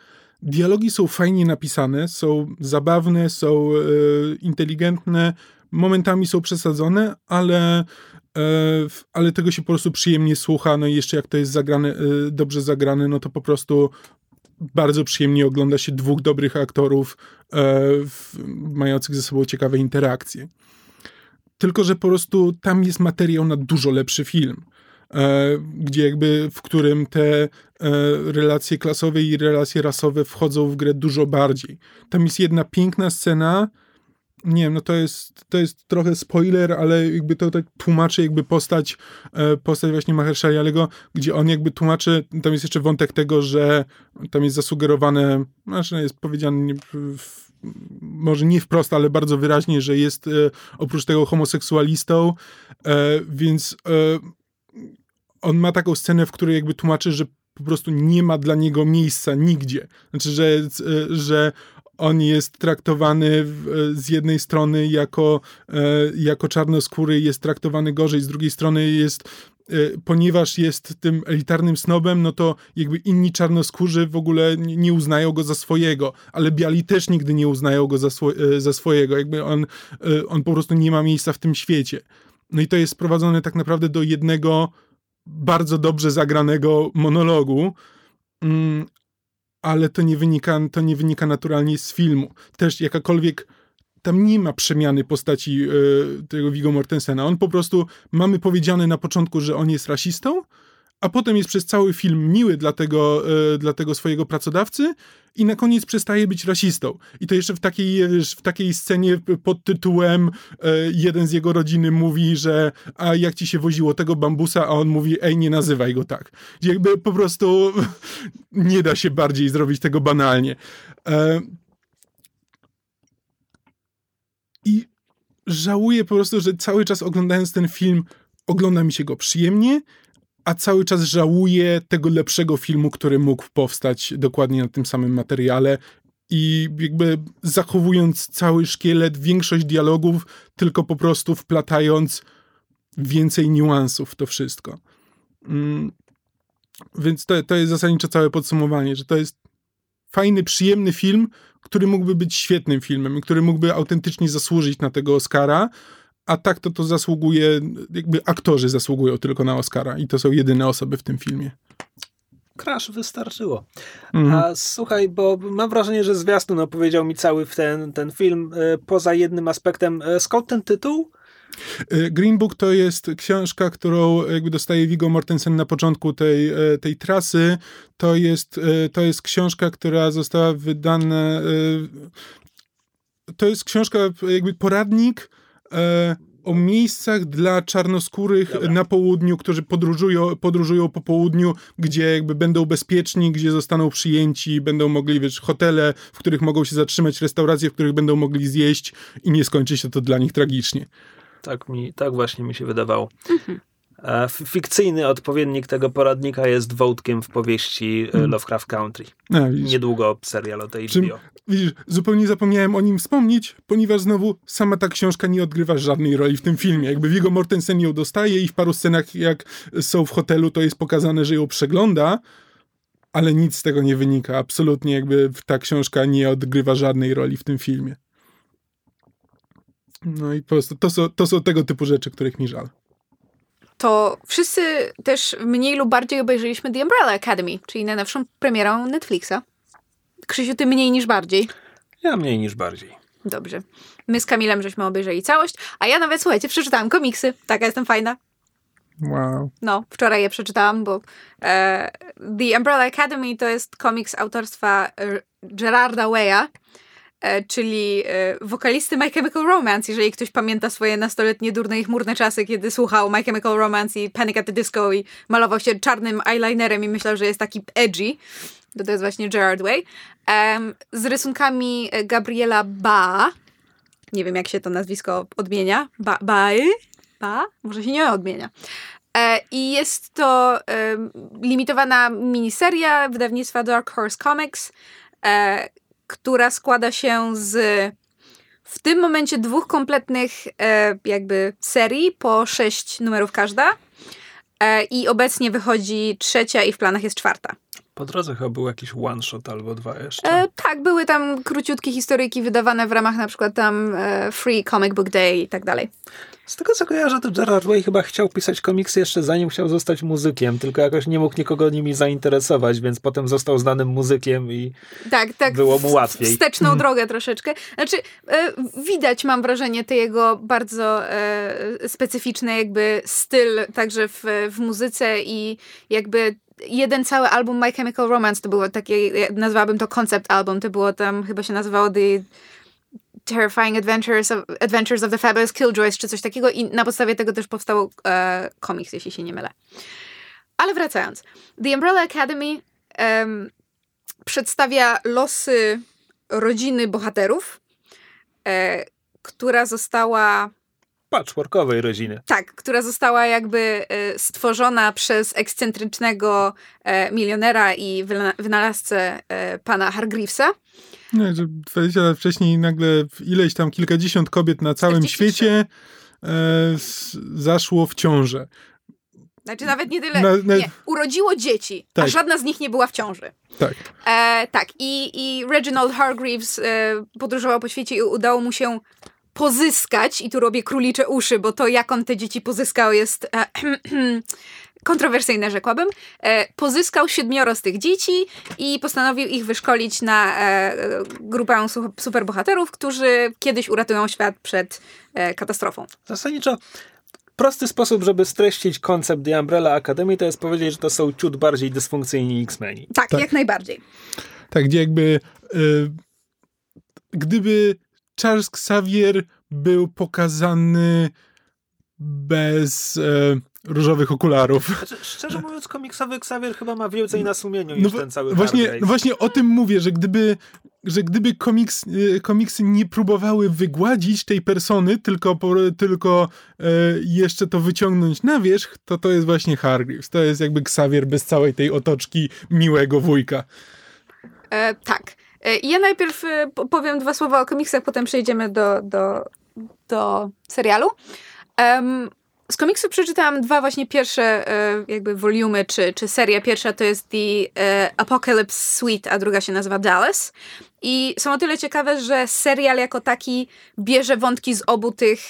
Dialogi są fajnie napisane, są zabawne, są e, inteligentne, momentami są przesadzone, ale, e, ale tego się po prostu przyjemnie słucha. No i jeszcze jak to jest zagrane, e, dobrze zagrane, no to po prostu bardzo przyjemnie ogląda się dwóch dobrych aktorów e, w, mających ze sobą ciekawe interakcje. Tylko, że po prostu tam jest materiał na dużo lepszy film. E, gdzie jakby, w którym te e, relacje klasowe i relacje rasowe wchodzą w grę dużo bardziej. Tam jest jedna piękna scena, nie wiem, no to jest, to jest trochę spoiler, ale jakby to tak tłumaczy jakby postać, e, postać właśnie Mahershala Aliego, gdzie on jakby tłumaczy, tam jest jeszcze wątek tego, że tam jest zasugerowane, znaczy jest powiedziane w, może nie wprost, ale bardzo wyraźnie, że jest e, oprócz tego homoseksualistą, e, więc on ma taką scenę, w której jakby tłumaczy, że po prostu nie ma dla niego miejsca nigdzie. Znaczy, że, że on jest traktowany z jednej strony jako, e, jako czarnoskóry, jest traktowany gorzej, z drugiej strony jest e, ponieważ jest tym elitarnym snobem, no to jakby inni czarnoskórzy w ogóle nie uznają go za swojego, ale biali też nigdy nie uznają go za, swo e, za swojego, jakby on, on po prostu nie ma miejsca w tym świecie. No i to jest sprowadzone tak naprawdę do jednego bardzo dobrze zagranego monologu, mm, ale to nie wynika, to nie wynika naturalnie z filmu. Też jakakolwiek tam nie ma przemiany postaci yy, tego Viggo Mortensena. On po prostu, mamy powiedziane na początku, że on jest rasistą, a potem jest przez cały film miły dla tego, e, dla tego swojego pracodawcy i na koniec przestaje być rasistą. I to jeszcze w takiej, w takiej scenie pod tytułem e, jeden z jego rodziny mówi, że a jak ci się woziło tego bambusa, a on mówi, ej, nie nazywaj go tak. Jakby po prostu <laughs> nie da się bardziej zrobić tego banalnie. E, I żałuję po prostu, że cały czas oglądając ten film ogląda mi się go przyjemnie, a cały czas żałuję tego lepszego filmu, który mógł powstać dokładnie na tym samym materiale i jakby zachowując cały szkielet, większość dialogów, tylko po prostu wplatając więcej niuansów w to wszystko. Mm. Więc to, to jest zasadniczo całe podsumowanie, że to jest fajny, przyjemny film, który mógłby być świetnym filmem, który mógłby autentycznie zasłużyć na tego Oscara, a tak to to zasługuje, jakby aktorzy zasługują tylko na Oscara i to są jedyne osoby w tym filmie. Crash wystarczyło. Mhm. A słuchaj, bo mam wrażenie, że zwiastun opowiedział mi cały ten, ten film e, poza jednym aspektem. E, skąd ten tytuł? E, Green Book to jest książka, którą jakby dostaje Viggo Mortensen na początku tej, tej trasy. To jest, to jest książka, która została wydana. To jest książka, jakby poradnik e, o miejscach dla czarnoskórych Dobra. na południu, którzy podróżują, podróżują po południu, gdzie jakby będą bezpieczni, gdzie zostaną przyjęci, będą mogli, wiesz, hotele, w których mogą się zatrzymać, restauracje, w których będą mogli zjeść i nie skończy się to dla nich tragicznie. Tak, mi, tak właśnie mi się wydawało. Mhm. Fikcyjny odpowiednik tego poradnika jest wątkiem w powieści e, hmm. Lovecraft Country. A, Niedługo serial o tej HBO. Widzisz, zupełnie zapomniałem o nim wspomnieć, ponieważ znowu sama ta książka nie odgrywa żadnej roli w tym filmie. Jakby Viggo Mortensen ją dostaje i w paru scenach, jak są w hotelu, to jest pokazane, że ją przegląda, ale nic z tego nie wynika. Absolutnie jakby ta książka nie odgrywa żadnej roli w tym filmie. No i po prostu to są, to są tego typu rzeczy, których mi żal. To wszyscy też mniej lub bardziej obejrzeliśmy The Umbrella Academy, czyli najnowszą premierą Netflixa. Krzysiu, ty mniej niż bardziej. Ja mniej niż bardziej. Dobrze. My z Kamilem żeśmy obejrzeli całość, a ja nawet, słuchajcie, przeczytałam komiksy. Taka jestem fajna. Wow. No, wczoraj je przeczytałam, bo e, The Umbrella Academy to jest komiks autorstwa e, Gerarda Waya, e, czyli e, wokalisty My Chemical Romance, jeżeli ktoś pamięta swoje nastoletnie durne i chmurne czasy, kiedy słuchał My Chemical Romance i Panic at the Disco i malował się czarnym eyelinerem i myślał, że jest taki edgy. To, to jest właśnie Gerard Way. Z rysunkami e, Gabriela Ba. Nie wiem, jak się to nazwisko odmienia. Ba, ba, ba? Może się nie odmienia. E, I jest to e, limitowana miniseria wydawnictwa Dark Horse Comics, e, która składa się z w tym momencie dwóch kompletnych e, jakby serii po sześć numerów każda. E, I obecnie wychodzi trzecia i w planach jest czwarta. Po drodze chyba był jakiś one shot albo dwa jeszcze. E, tak, były tam króciutkie historyjki wydawane w ramach na przykład tam e, Free Comic Book Day i tak dalej. Z tego co kojarzę, to Gerard Way chyba chciał pisać komiksy jeszcze zanim chciał zostać muzykiem, tylko jakoś nie mógł nikogo nimi zainteresować, więc potem został znanym muzykiem i Tak, tak. Było mu łatwiej. Wsteczną drogę troszeczkę. Znaczy, e, widać, mam wrażenie, te jego bardzo e, specyficzny jakby styl także w, w muzyce i jakby jeden cały album My Chemical Romance to było takie, nazwałabym to concept album, to było tam, chyba się nazywało The Terrifying Adventures of, Adventures of the Fabulous Killjoys, czy coś takiego i na podstawie tego też powstał e, komiks, jeśli się nie mylę. Ale wracając. The Umbrella Academy em, przedstawia losy rodziny bohaterów, e, która została patchworkowej rodziny. tak, która została jakby e, stworzona przez ekscentrycznego e, milionera i wyna- wynalazcę e, pana Hargreavesa. Nie, że 20 lat wcześniej nagle ileś tam kilkadziesiąt kobiet na całym 43. świecie zaszło w ciążę. Znaczy nawet nie tyle, Na- na- nie, urodziło dzieci, a Tak. żadna z nich nie była w ciąży. Tak. E, tak, i, i Reginald Hargreaves e, podróżował po świecie i udało mu się pozyskać, i tu robię królicze uszy, bo to jak on te dzieci pozyskał jest e, <clears throat> kontrowersyjne, rzekłabym. E, pozyskał siedmioro z tych dzieci i postanowił ich wyszkolić na e, grupę su- superbohaterów, którzy kiedyś uratują świat przed e, katastrofą. Zasadniczo prosty sposób, żeby streścić koncept The Umbrella Academy, to jest powiedzieć, że to są ciut bardziej dysfunkcyjni X-Meni. Tak, Tak. jak najbardziej. Tak, gdzie jakby y, gdyby Charles Xavier był pokazany bez e, różowych okularów. Znaczy, szczerze mówiąc, komiksowy Xavier chyba ma więcej na sumieniu niż No, ten cały właśnie, no właśnie o tym mówię, że gdyby, że gdyby komiks, y, komiksy nie próbowały wygładzić tej persony, tylko, po, tylko e, jeszcze to wyciągnąć na wierzch, to to jest właśnie Hargreaves. To jest jakby Xavier bez całej tej otoczki miłego wujka. E, tak. E, ja najpierw e, po- powiem dwa słowa o komiksach, potem przejdziemy do, do, do serialu. Em, z komiksu przeczytałam dwa właśnie pierwsze e, jakby wolumy, czy, czy seria. Pierwsza to jest The Apocalypse Suite, a druga się nazywa Dallas. I są o tyle ciekawe, że serial jako taki bierze wątki z obu tych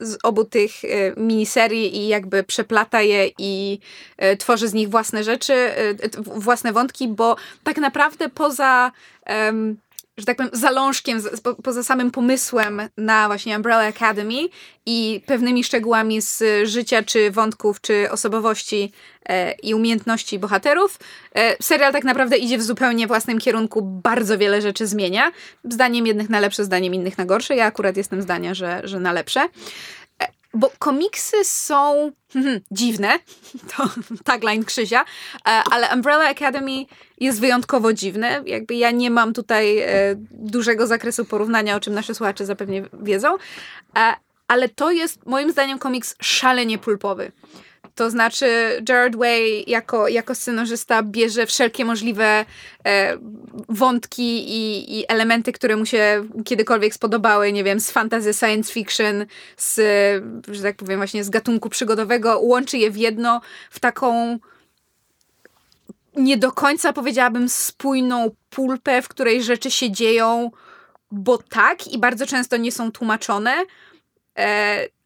z obu tych e, miniserii i jakby przeplata je i e, tworzy z nich własne rzeczy, e, własne wątki, bo tak naprawdę poza em, że tak powiem, zalążkiem, poza samym pomysłem na właśnie Umbrella Academy i pewnymi szczegółami z życia, czy wątków, czy osobowości e, i umiejętności bohaterów, e, serial tak naprawdę idzie w zupełnie własnym kierunku, bardzo wiele rzeczy zmienia. Zdaniem jednych na lepsze, zdaniem innych na gorsze. Ja akurat jestem zdania, że, że na lepsze. E, Bo komiksy są dziwne, <laughs> to tagline Krzysia, e, ale Umbrella Academy jest wyjątkowo dziwne. Jakby ja nie mam tutaj e, dużego zakresu porównania, o czym nasi słuchacze zapewne wiedzą, e, ale to jest moim zdaniem komiks szalenie pulpowy. To znaczy, Gerard Way jako, jako scenarzysta bierze wszelkie możliwe e, wątki i, i elementy, które mu się kiedykolwiek spodobały, nie wiem, z fantasy, science fiction, z, że tak powiem, właśnie z gatunku przygodowego, łączy je w jedno, w taką nie do końca powiedziałabym spójną pulpę, w której rzeczy się dzieją, bo tak i bardzo często nie są tłumaczone,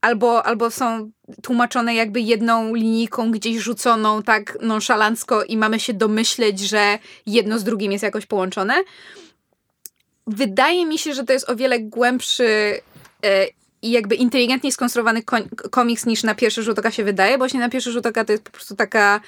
albo, albo są tłumaczone jakby jedną linijką gdzieś rzuconą tak nonszalancko i mamy się domyśleć, że jedno z drugim jest jakoś połączone. Wydaje mi się, że to jest o wiele głębszy e, i jakby inteligentniej skonstruowany komiks niż na pierwszy rzut oka się wydaje, bo właśnie na pierwszy rzut oka to jest po prostu taka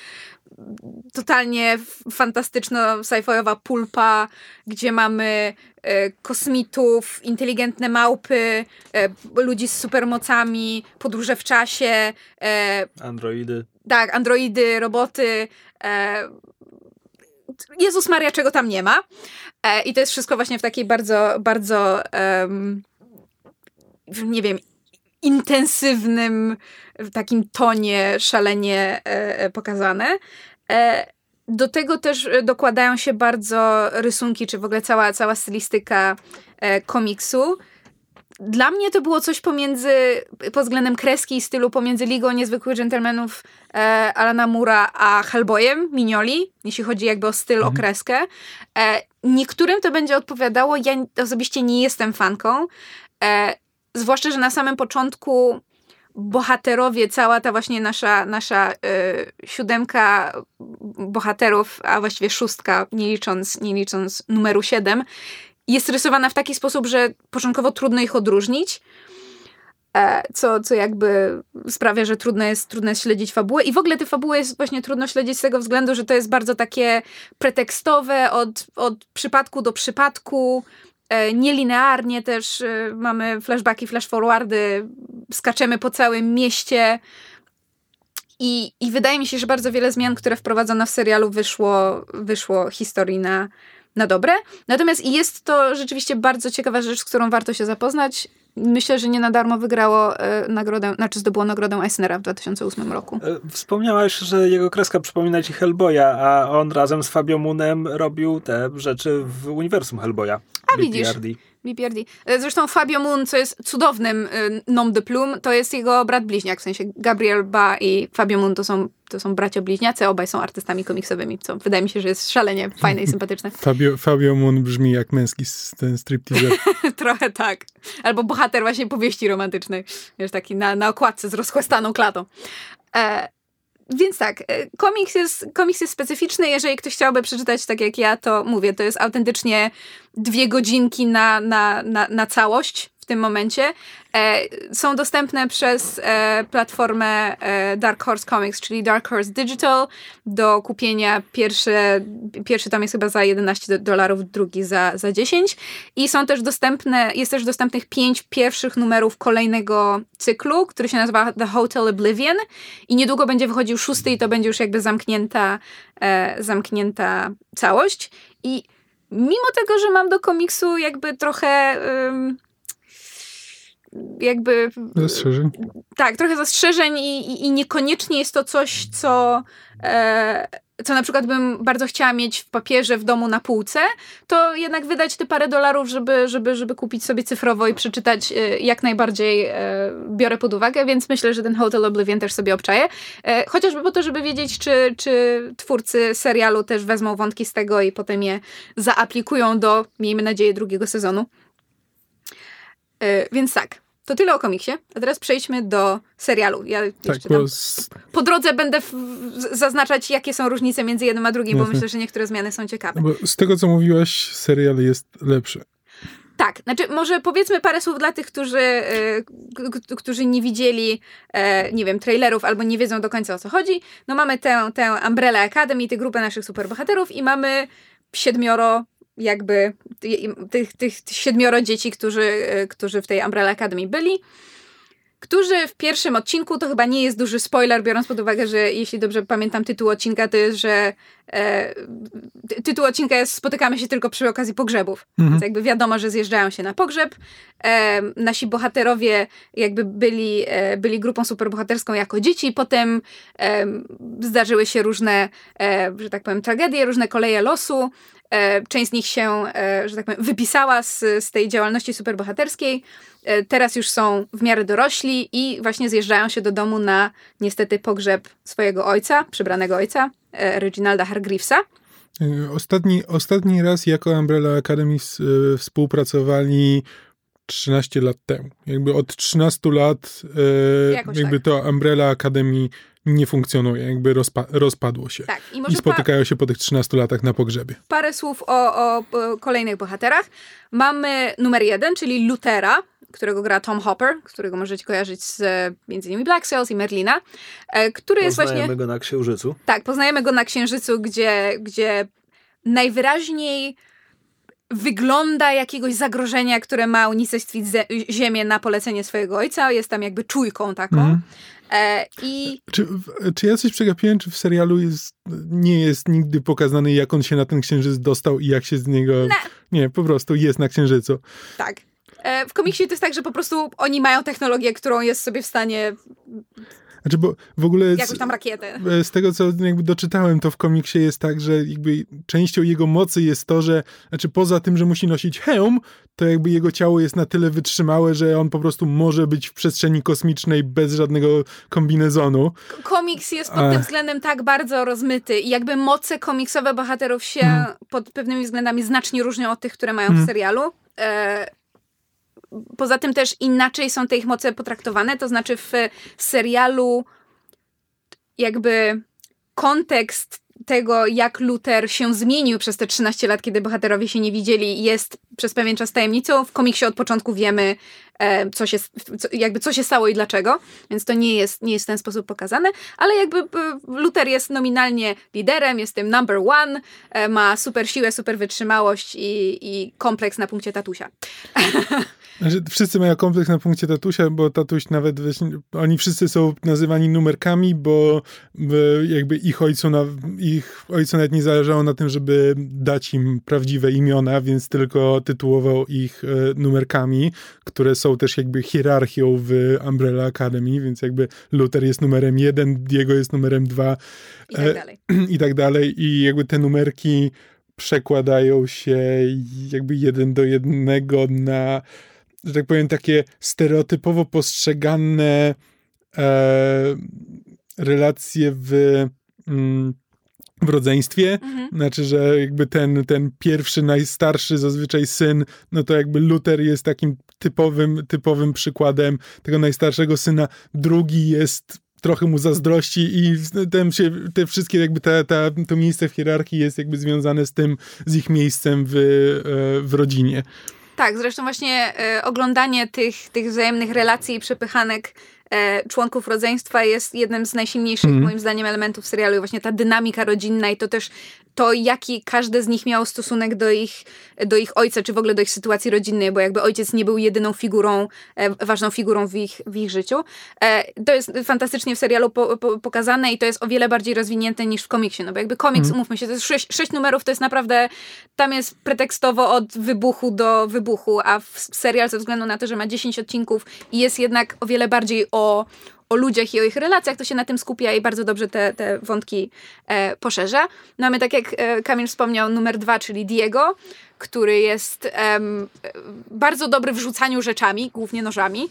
totalnie fantastyczna sci-fiowa pulpa, gdzie mamy e, kosmitów, inteligentne małpy, e, ludzi z supermocami, podróże w czasie. E, androidy. Tak, androidy, roboty. E, Jezus Maria, czego tam nie ma. E, I to jest wszystko właśnie w takiej bardzo, bardzo nie wiem, intensywnym takim tonie szalenie e, pokazane. E, do tego też dokładają się bardzo rysunki, czy w ogóle cała, cała stylistyka e, komiksu. Dla mnie to było coś pomiędzy, pod względem kreski i stylu, pomiędzy Ligą Niezwykłych Gentlemanów e, Alana Mura a Hellboyem, Mignoli, jeśli chodzi jakby o styl, mhm. o kreskę. E, niektórym to będzie odpowiadało, ja osobiście nie jestem fanką, e, zwłaszcza, że na samym początku bohaterowie, cała ta właśnie nasza, nasza y, siódemka bohaterów, a właściwie szóstka, nie licząc, nie licząc numeru siedem, jest rysowana w taki sposób, że początkowo trudno ich odróżnić. E, co, co jakby sprawia, że trudno jest, trudno jest śledzić fabułę. I w ogóle tę fabułę jest właśnie trudno śledzić z tego względu, że to jest bardzo takie pretekstowe od, od przypadku do przypadku. E, nielinearnie też e, mamy flashbacki, flashforwardy, skaczemy po całym mieście. I, I wydaje mi się, że bardzo wiele zmian, które wprowadzono w serialu, wyszło, wyszło historii na, na dobre. Natomiast jest to rzeczywiście bardzo ciekawa rzecz, z którą warto się zapoznać. Myślę, że nie na darmo wygrało e, nagrodę, znaczy zdobyło nagrodę Eisnera w 2008 roku. E, wspomniałaś, że jego kreska przypomina ci Hellboya, a on razem z Fabio Moonem robił te rzeczy w uniwersum Hellboya. A widzisz. BPRD. E, zresztą Fabio Moon, co jest cudownym y, nom de plume, to jest jego brat bliźniak, w sensie Gabriel Ba i Fabio Moon to są, to są bracia bliźniacy, obaj są artystami komiksowymi, co wydaje mi się, że jest szalenie fajne i <laughs> sympatyczne. Fabio, Fabio Moon brzmi jak męski ten striptease. <laughs> Trochę tak. Albo bohater właśnie powieści romantycznej, wiesz, taki na, na okładce z rozchłastaną klatą. E, więc tak, e, komiks jest, komiks jest specyficzny. Jeżeli ktoś chciałby przeczytać tak jak ja, to mówię, to jest autentycznie dwie godzinki na, na, na, na całość tym momencie. E, są dostępne przez e, platformę e, Dark Horse Comics, czyli Dark Horse Digital do kupienia. Pierwszy, pierwszy tom jest chyba za 11 dolarów, drugi za, za 10. I są też dostępne, jest też dostępnych pięć pierwszych numerów kolejnego cyklu, który się nazywa The Hotel Oblivion i niedługo będzie wychodził szósty i to będzie już jakby zamknięta, zamknięta całość. I mimo tego, że mam do komiksu jakby trochę jakby... Zastrzeżeń. Tak, trochę zastrzeżeń i, i, i niekoniecznie jest to coś, co... E, co na przykład bym bardzo chciała mieć w papierze w domu na półce, to jednak wydać te parę dolarów, żeby, żeby, żeby kupić sobie cyfrowo i przeczytać e, jak najbardziej e, biorę pod uwagę, więc myślę, że ten Hotel Oblivion też sobie obczaję. E, chociażby po to, żeby wiedzieć, czy, czy twórcy serialu też wezmą wątki z tego i potem je zaaplikują do, miejmy nadzieję, drugiego sezonu. Więc tak, to tyle o komiksie, a teraz przejdźmy do serialu. Ja tak, bo po drodze będę w, zaznaczać, jakie są różnice między jednym a drugim, Jasne. bo myślę, że niektóre zmiany są ciekawe. Bo z tego, co mówiłaś, serial jest lepszy. Tak, znaczy może powiedzmy parę słów dla tych, którzy, y, którzy nie widzieli, y, nie wiem, trailerów albo nie wiedzą do końca o co chodzi. No mamy tę, tę Umbrella Academy, tę grupę naszych superbohaterów i mamy siedmioro jakby tych, tych, siedmioro dzieci, którzy, e, którzy w tej Umbrella Academy byli którzy w pierwszym odcinku, to chyba nie jest duży spoiler, biorąc pod uwagę, że jeśli dobrze pamiętam tytuł odcinka, to jest, że e, tytuł odcinka jest Spotykamy się tylko przy okazji pogrzebów. Mhm. Więc jakby wiadomo, że zjeżdżają się na pogrzeb. E, nasi bohaterowie jakby byli, e, byli grupą superbohaterską jako dzieci, potem e, zdarzyły się różne, e, że tak powiem, tragedie, różne koleje losu. E, część z nich się, e, że tak powiem, wypisała z, z tej działalności superbohaterskiej. E, teraz już są w miarę dorośli i właśnie zjeżdżają się do domu na niestety pogrzeb swojego ojca, przybranego ojca, Reginalda Hargreavesa. Ostatni, ostatni raz jako Umbrella Academy współpracowali 13 lat temu. Jakby od 13 lat e, jakby tak. to Umbrella Academy nie funkcjonuje, jakby rozpa- rozpadło się. Tak, i I spotykają się po tych 13 latach na pogrzebie. parę słów o, o, o kolejnych bohaterach. Mamy numer jeden, czyli Lutera, którego gra Tom Hopper, którego możecie kojarzyć z między innymi Black Sails i Merlina, e, który jest Poznajemy właśnie... go na Księżycu. Tak, poznajemy go na Księżycu, gdzie, gdzie najwyraźniej wygląda jakiegoś zagrożenia, które ma unicestwić Ziemię na polecenie swojego ojca. Jest tam jakby czujką taką. Mhm. E, I Czy, czy ja coś przegapiłem, czy w serialu jest, nie jest nigdy pokazany, jak on się na ten księżyc dostał i jak się z niego... Nie, po prostu jest na księżycu. tak. E, w komiksie to jest tak, że po prostu oni mają technologię, którą jest sobie w stanie Znaczy, bo w ogóle... z- jakąś tam rakietę. E, z tego, co jakby doczytałem, to w komiksie jest tak, że jakby częścią jego mocy jest to, że znaczy poza tym, że musi nosić hełm, to jakby jego ciało jest na tyle wytrzymałe, że on po prostu może być w przestrzeni kosmicznej bez żadnego kombinezonu. Komiks jest pod Ech. tym względem tak bardzo rozmyty i jakby moce komiksowe bohaterów się Mhm. pod pewnymi względami znacznie różnią od tych, które mają w Mhm. serialu. E, poza tym też inaczej są te ich moce potraktowane, to znaczy w serialu jakby kontekst tego, jak Luther się zmienił przez te 13 lat, kiedy bohaterowie się nie widzieli, jest przez pewien czas tajemnicą. W komiksie od początku wiemy, e, co się, jakby co się stało i dlaczego, więc to nie jest, nie jest w ten sposób pokazane, ale jakby e, Luther jest nominalnie liderem, jest tym number one, e, ma super siłę, super wytrzymałość i, i kompleks na punkcie tatusia. <laughs> Znaczy, wszyscy mają kompleks na punkcie tatusia, bo tatuś nawet, oni wszyscy są nazywani numerkami, bo bo jakby ich ojcu, na, ich ojcu nawet nie zależało na tym, żeby dać im prawdziwe imiona, więc tylko tytułował ich e, numerkami, które są też jakby hierarchią w Umbrella Academy, więc jakby Luther jest numerem jeden, Diego jest numerem dwa I tak E, dalej. <clears throat> i tak dalej. I jakby te numerki przekładają się jakby jeden do jednego na, że tak powiem, takie stereotypowo postrzegane e, relacje w, mm, w rodzeństwie. Mhm. Znaczy, że jakby ten, ten pierwszy, najstarszy zazwyczaj syn, no to jakby Luther jest takim typowym, typowym przykładem tego najstarszego syna. Drugi jest trochę mu zazdrości i ten się, te wszystkie jakby ta, ta, to miejsce w hierarchii jest jakby związane z tym, z ich miejscem w, e, w rodzinie. Tak, zresztą właśnie e, oglądanie tych, tych wzajemnych relacji i przepychanek członków rodzeństwa jest jednym z najsilniejszych, Mhm. moim zdaniem, elementów serialu. I właśnie ta dynamika rodzinna i to też to, jaki każdy z nich miał stosunek do ich, do ich ojca, czy w ogóle do ich sytuacji rodzinnej, bo jakby ojciec nie był jedyną figurą, e, ważną figurą w ich, w ich życiu. E, to jest fantastycznie w serialu po, po, pokazane i to jest o wiele bardziej rozwinięte niż w komiksie, no bo jakby komiks, umówmy się, to jest sześć, sześć numerów, to jest naprawdę, tam jest pretekstowo od wybuchu do wybuchu, a w serial ze względu na to, że ma 10 odcinków i jest jednak o wiele bardziej o, o ludziach i o ich relacjach, to się na tym skupia i bardzo dobrze te, te wątki e, poszerza. Mamy, tak jak e, Kamil wspomniał, numer dwa, czyli Diego, który jest em, bardzo dobry w rzucaniu rzeczami, głównie nożami.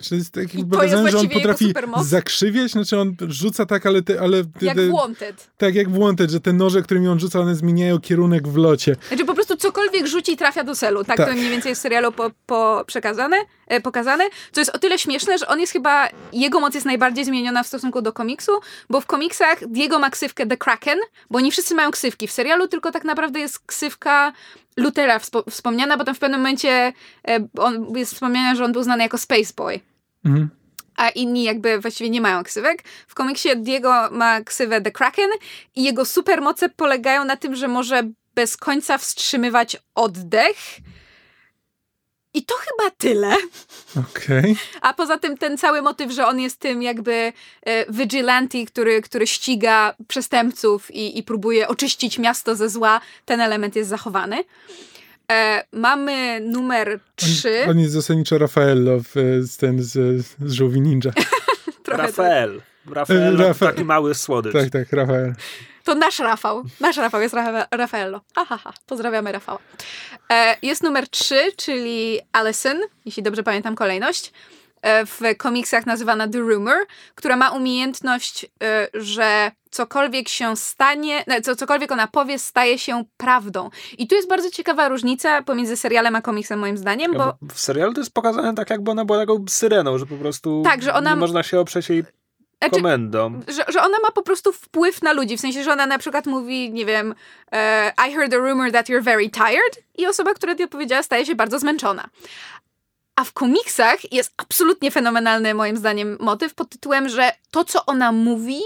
Czy jest taki I to jest pokazane, że on potrafi zakrzywiać? Znaczy on rzuca tak, ale... Te, ale te, Jak Wanted. Tak jak Wanted, że te noże, którymi on rzuca, one zmieniają kierunek w locie. Znaczy po prostu cokolwiek rzuci trafia do celu. Tak, Tak. to mniej więcej jest w serialu po, po przekazane, pokazane. Co jest o tyle śmieszne, że on jest chyba, jego moc jest najbardziej zmieniona w stosunku do komiksu, bo w komiksach Diego ma ksywkę The Kraken, bo oni wszyscy mają ksywki. W serialu tylko tak naprawdę jest ksywka Lutera wspo- wspomniana, bo tam w pewnym momencie e, on, jest wspomniane, że on był znany jako Space Boy. Mhm. A inni jakby właściwie nie mają ksywek. W komiksie Diego ma ksywę The Kraken i jego supermoce polegają na tym, że może bez końca wstrzymywać oddech. I to chyba tyle. Okej. A poza tym ten cały motyw, że on jest tym jakby e, vigilante, który, który ściga przestępców i, i próbuje oczyścić miasto ze zła, ten element jest zachowany. E, mamy numer 3. On, on jest zasadniczo Raffaello w, z, ten, z, z Żółwi Ninja. <laughs> Trochę tak. Rafael. Rafael, Rafa- taki mały słodycz. tak, tak, Rafael. To nasz Rafał. Nasz Rafał jest Rafa Rafaello. Ahaha, pozdrawiamy Rafała. E, jest numer 3, czyli Alison, jeśli dobrze pamiętam kolejność. e, w komiksach nazywana The Rumor, która ma umiejętność, e, że cokolwiek się stanie, no, co, cokolwiek ona powie, staje się prawdą. I tu jest bardzo ciekawa różnica pomiędzy serialem a komiksem, moim zdaniem, bo w serialu to jest pokazane tak, jakby ona była taką syreną, że po prostu Tak, że ona- nie można się oprzeć jej Znaczy, komendą. że, że ona ma po prostu wpływ na ludzi, w sensie, że ona na przykład mówi, nie wiem, e, I heard a rumor that you're very tired i osoba, która to powiedziała, staje się bardzo zmęczona. A w komiksach jest absolutnie fenomenalny, moim zdaniem, motyw pod tytułem, że to, co ona mówi,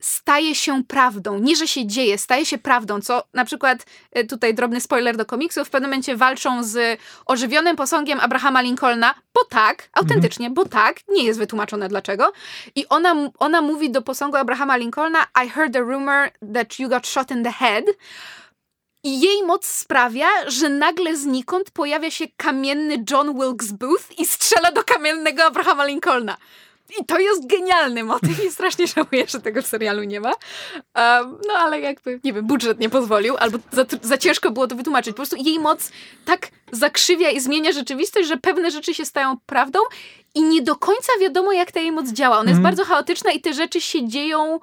staje się prawdą. Nie, że się dzieje, staje się prawdą, co na przykład, e, tutaj drobny spoiler do komiksów, w pewnym momencie walczą z ożywionym posągiem Abrahama Lincolna, bo tak, autentycznie, bo tak, nie jest wytłumaczone dlaczego. I ona, ona mówi do posągu Abrahama Lincolna, I heard a rumor that you got shot in the head. I jej moc sprawia, że nagle znikąd pojawia się kamienny John Wilkes Booth i strzela do kamiennego Abrahama Lincolna. I to jest genialny motyw i strasznie <laughs> żałuję, że tego w serialu nie ma. Um, no ale jakby, nie wiem, budżet nie pozwolił, albo za, za ciężko było to wytłumaczyć. Po prostu jej moc tak zakrzywia i zmienia rzeczywistość, że pewne rzeczy się stają prawdą i nie do końca wiadomo, jak ta jej moc działa. Ona jest Mhm. bardzo chaotyczna i te rzeczy się dzieją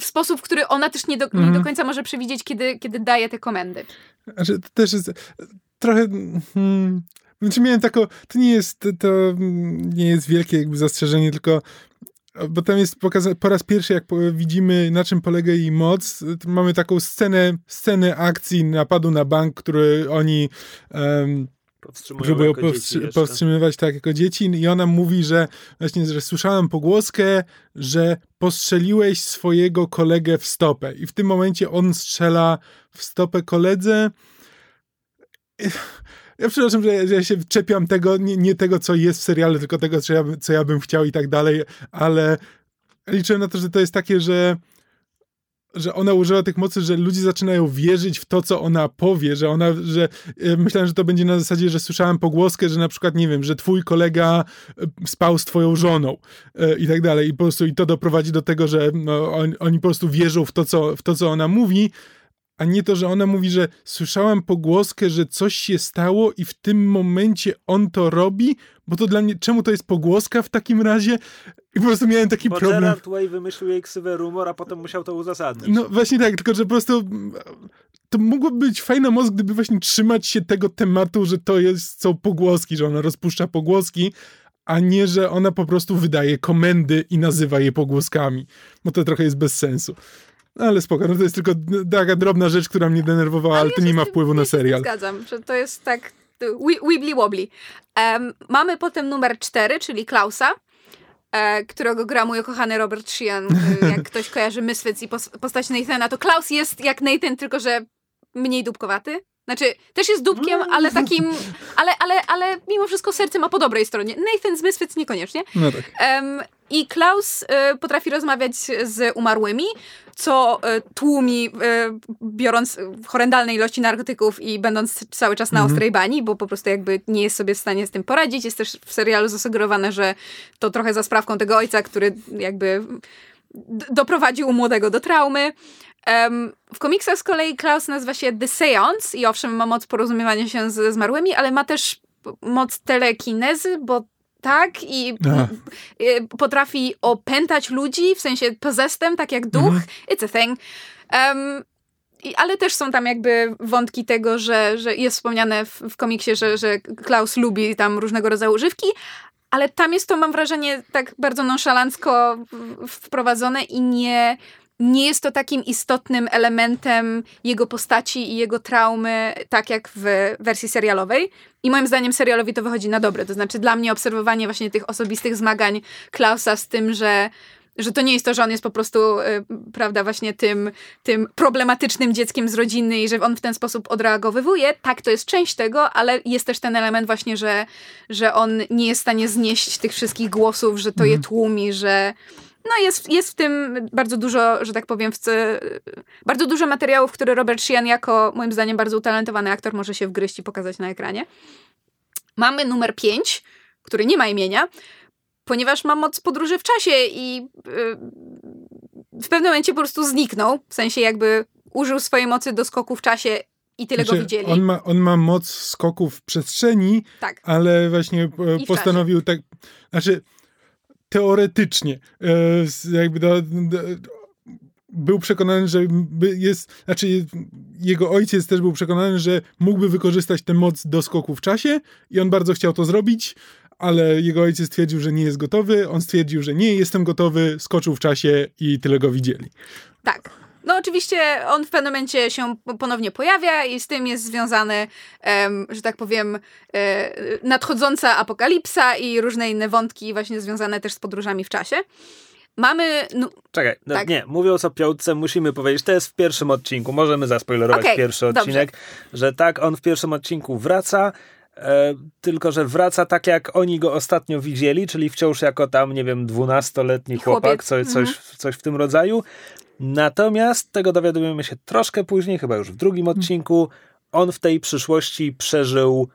w sposób, który ona też nie do, nie Mhm. do końca może przewidzieć, kiedy, kiedy daje te komendy. Znaczy, to też jest trochę. Hmm, znaczy miałem taką. To nie jest. To nie jest wielkie jakby zastrzeżenie, tylko. Bo tam jest pokazane po raz pierwszy, jak widzimy, na czym polega jej moc. Mamy taką scenę, scenę akcji napadu na bank, który oni Powstrzymują próbują powstrzy- powstrzymywać tak jako dzieci i ona mówi, że właśnie, że słyszałam pogłoskę, że postrzeliłeś swojego kolegę w stopę i w tym momencie on strzela w stopę koledze. Ja przepraszam, że ja, że ja się czepiam tego, nie, nie tego, co jest w serialu, tylko tego, co ja, co ja bym chciał i tak dalej, ale liczę na to, że to jest takie, że że ona użyła tych mocy, że ludzie zaczynają wierzyć w to, co ona powie, że ona, że e, myślałem, że to będzie na zasadzie, że słyszałem pogłoskę, że na przykład, nie wiem, że twój kolega e, spał z twoją żoną e, i tak dalej. I po prostu i to doprowadzi do tego, że no, on, oni po prostu wierzą w to, co, w to, co ona mówi, a nie to, że ona mówi, że słyszałam pogłoskę, że coś się stało i w tym momencie on to robi, bo to dla mnie, czemu to jest pogłoska w takim razie? I po prostu miałem taki Bo problem. Gerard Way wymyślił jej ksywę rumor, a potem musiał to uzasadnić. No właśnie tak, tylko że po prostu to mogłoby być fajna moc, gdyby właśnie trzymać się tego tematu, że to jest, są pogłoski, że ona rozpuszcza pogłoski, a nie, że ona po prostu wydaje komendy i nazywa je pogłoskami, bo to trochę jest bez sensu. No ale spoko, no to jest tylko taka drobna rzecz, która mnie denerwowała, ale, to ja nie ma wpływu na serial. Zgadzam, że to jest tak wi- wibbly wobbly. Em, mamy potem numer cztery, czyli Klausa, e, którego gra mój kochany Robert Sheehan. E, jak ktoś kojarzy Misfits i pos- postać Nathana, to Klaus jest jak Nathan, tylko że mniej dupkowaty. Znaczy, też jest dupkiem, ale takim, ale, ale, ale mimo wszystko serce ma po dobrej stronie. Nathan z Misfits niekoniecznie. No tak. Em, I Klaus e, potrafi rozmawiać z umarłymi, co e, tłumi, e, biorąc horrendalne ilości narkotyków i będąc cały czas na Mhm. ostrej bani, bo po prostu jakby nie jest sobie w stanie z tym poradzić. Jest też w serialu zasugerowane, że to trochę za sprawką tego ojca, który jakby doprowadził młodego do traumy. Em, w komiksach z kolei Klaus nazywa się The Seance i owszem ma moc porozumiewania się ze zmarłymi, ale ma też moc telekinezy, bo tak i Aha. y, potrafi opętać ludzi, w sensie possessed tak jak duch. Mhm. It's a thing. Um, i, ale też są tam jakby wątki tego, że, że jest wspomniane w, w komiksie, że, że Klaus lubi tam różnego rodzaju używki, ale tam jest to, mam wrażenie, tak bardzo nonszalancko wprowadzone i nie, nie jest to takim istotnym elementem jego postaci i jego traumy, tak jak w wersji serialowej. I moim zdaniem serialowi to wychodzi na dobre. To znaczy dla mnie obserwowanie właśnie tych osobistych zmagań Klausa z tym, że że to nie jest to, że on jest po prostu, y, prawda, właśnie tym, tym problematycznym dzieckiem z rodziny i że on w ten sposób odreagowywuje. Tak, to jest część tego, ale jest też ten element właśnie, że, że on nie jest w stanie znieść tych wszystkich głosów, że to je tłumi, że no jest, jest w tym bardzo dużo, że tak powiem, w, bardzo dużo materiałów, które Robert Sheehan jako, moim zdaniem, bardzo utalentowany aktor może się wgryźć i pokazać na ekranie. Mamy numer 5, który nie ma imienia, ponieważ ma moc podróży w czasie i yy, w pewnym momencie po prostu zniknął. W sensie jakby użył swojej mocy do skoku w czasie i tyle Znaczy, go widzieli. On ma, on ma moc skoków w przestrzeni, Tak. ale właśnie e, I postanowił tak, znaczy teoretycznie e, jakby do, do, był przekonany, że jest, znaczy jego ojciec też był przekonany, że mógłby wykorzystać tę moc do skoku w czasie i on bardzo chciał to zrobić, ale jego ojciec stwierdził, że nie jest gotowy, on stwierdził, że nie jestem gotowy, skoczył w czasie i tyle go widzieli. Tak. No oczywiście on w pewnym momencie się ponownie pojawia i z tym jest związany, em, że tak powiem, e, nadchodząca apokalipsa i różne inne wątki właśnie związane też z podróżami w czasie. Mamy... No, Czekaj, no Tak. nie, mówiąc o piątce, musimy powiedzieć, to jest w pierwszym odcinku, możemy zaspoilerować Okej, pierwszy dobrze. odcinek, że tak, on w pierwszym odcinku wraca, e, tylko że wraca tak, jak oni go ostatnio widzieli, czyli wciąż jako tam, nie wiem, dwunastoletni chłopak, Chłopiec. coś, coś, coś w tym rodzaju. Natomiast tego dowiadujemy się troszkę później, chyba już w drugim odcinku, on w tej przyszłości przeżył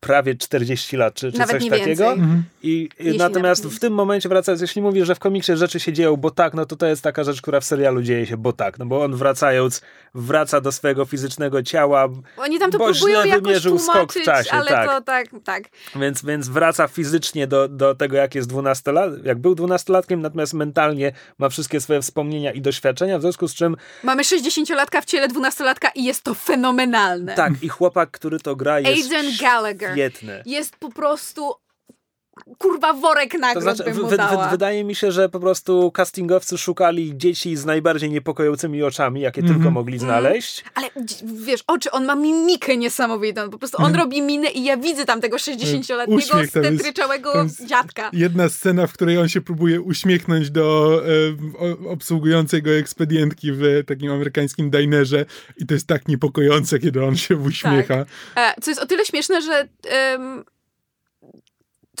prawie 40 lat, czy, czy Nawet coś takiego. Mhm. I i natomiast w tym momencie wracając, jeśli mówisz, że w komiksie rzeczy się dzieją, bo tak, no to to jest taka rzecz, która w serialu dzieje się, bo tak, no bo on wracając, wraca do swojego fizycznego ciała, oni tam to Bo próbują źle wymierzył skok w czasie, ale tak. to tak, tak. więc, więc wraca fizycznie do, do tego, jak jest dwunastolat, jak był dwunastolatkiem, natomiast mentalnie ma wszystkie swoje wspomnienia i doświadczenia, w związku z czym Mamy 60-latka w ciele 12-latka i jest to fenomenalne. tak, i chłopak, który to gra jest Aidan Gallagher świetny. jest po prostu kurwa worek To nagród znaczy, bym mu wy, wydaje mi się, że po prostu castingowcy szukali dzieci z najbardziej niepokojącymi oczami, jakie Mhm. tylko mogli znaleźć. Ale dzi- wiesz, oczy, on ma mimikę niesamowitą. Po prostu on robi minę i ja widzę tam tego 60-letniego Mhm. Uśmiech tam jest- stetryczałego dziadka. Jedna scena, w której on się próbuje uśmiechnąć do e, obsługującej go ekspedientki w takim amerykańskim dinerze i to jest tak niepokojące, kiedy on się uśmiecha. E, Co jest o tyle śmieszne, że em,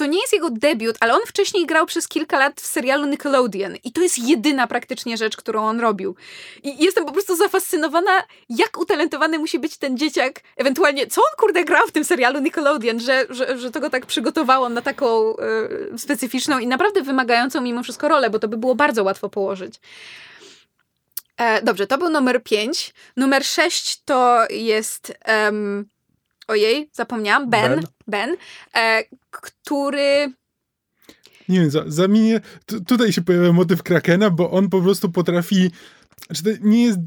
to nie jest jego debiut, ale on wcześniej grał przez kilka lat w serialu Nickelodeon i to jest jedyna praktycznie rzecz, którą on robił. I jestem po prostu zafascynowana, jak utalentowany musi być ten dzieciak, ewentualnie co on kurde grał w tym serialu Nickelodeon, że, że, że to go tak przygotowało na taką e, specyficzną i naprawdę wymagającą mimo wszystko rolę, bo to by było bardzo łatwo położyć. E, dobrze, to był numer 5. Numer 6 to jest. em, ojej, zapomniałam. Ben. Ben. Ben, e, który. Nie wiem, za, zamienię. Tu, tutaj się pojawia motyw Krakena, bo on po prostu potrafi. Znaczy, to nie jest.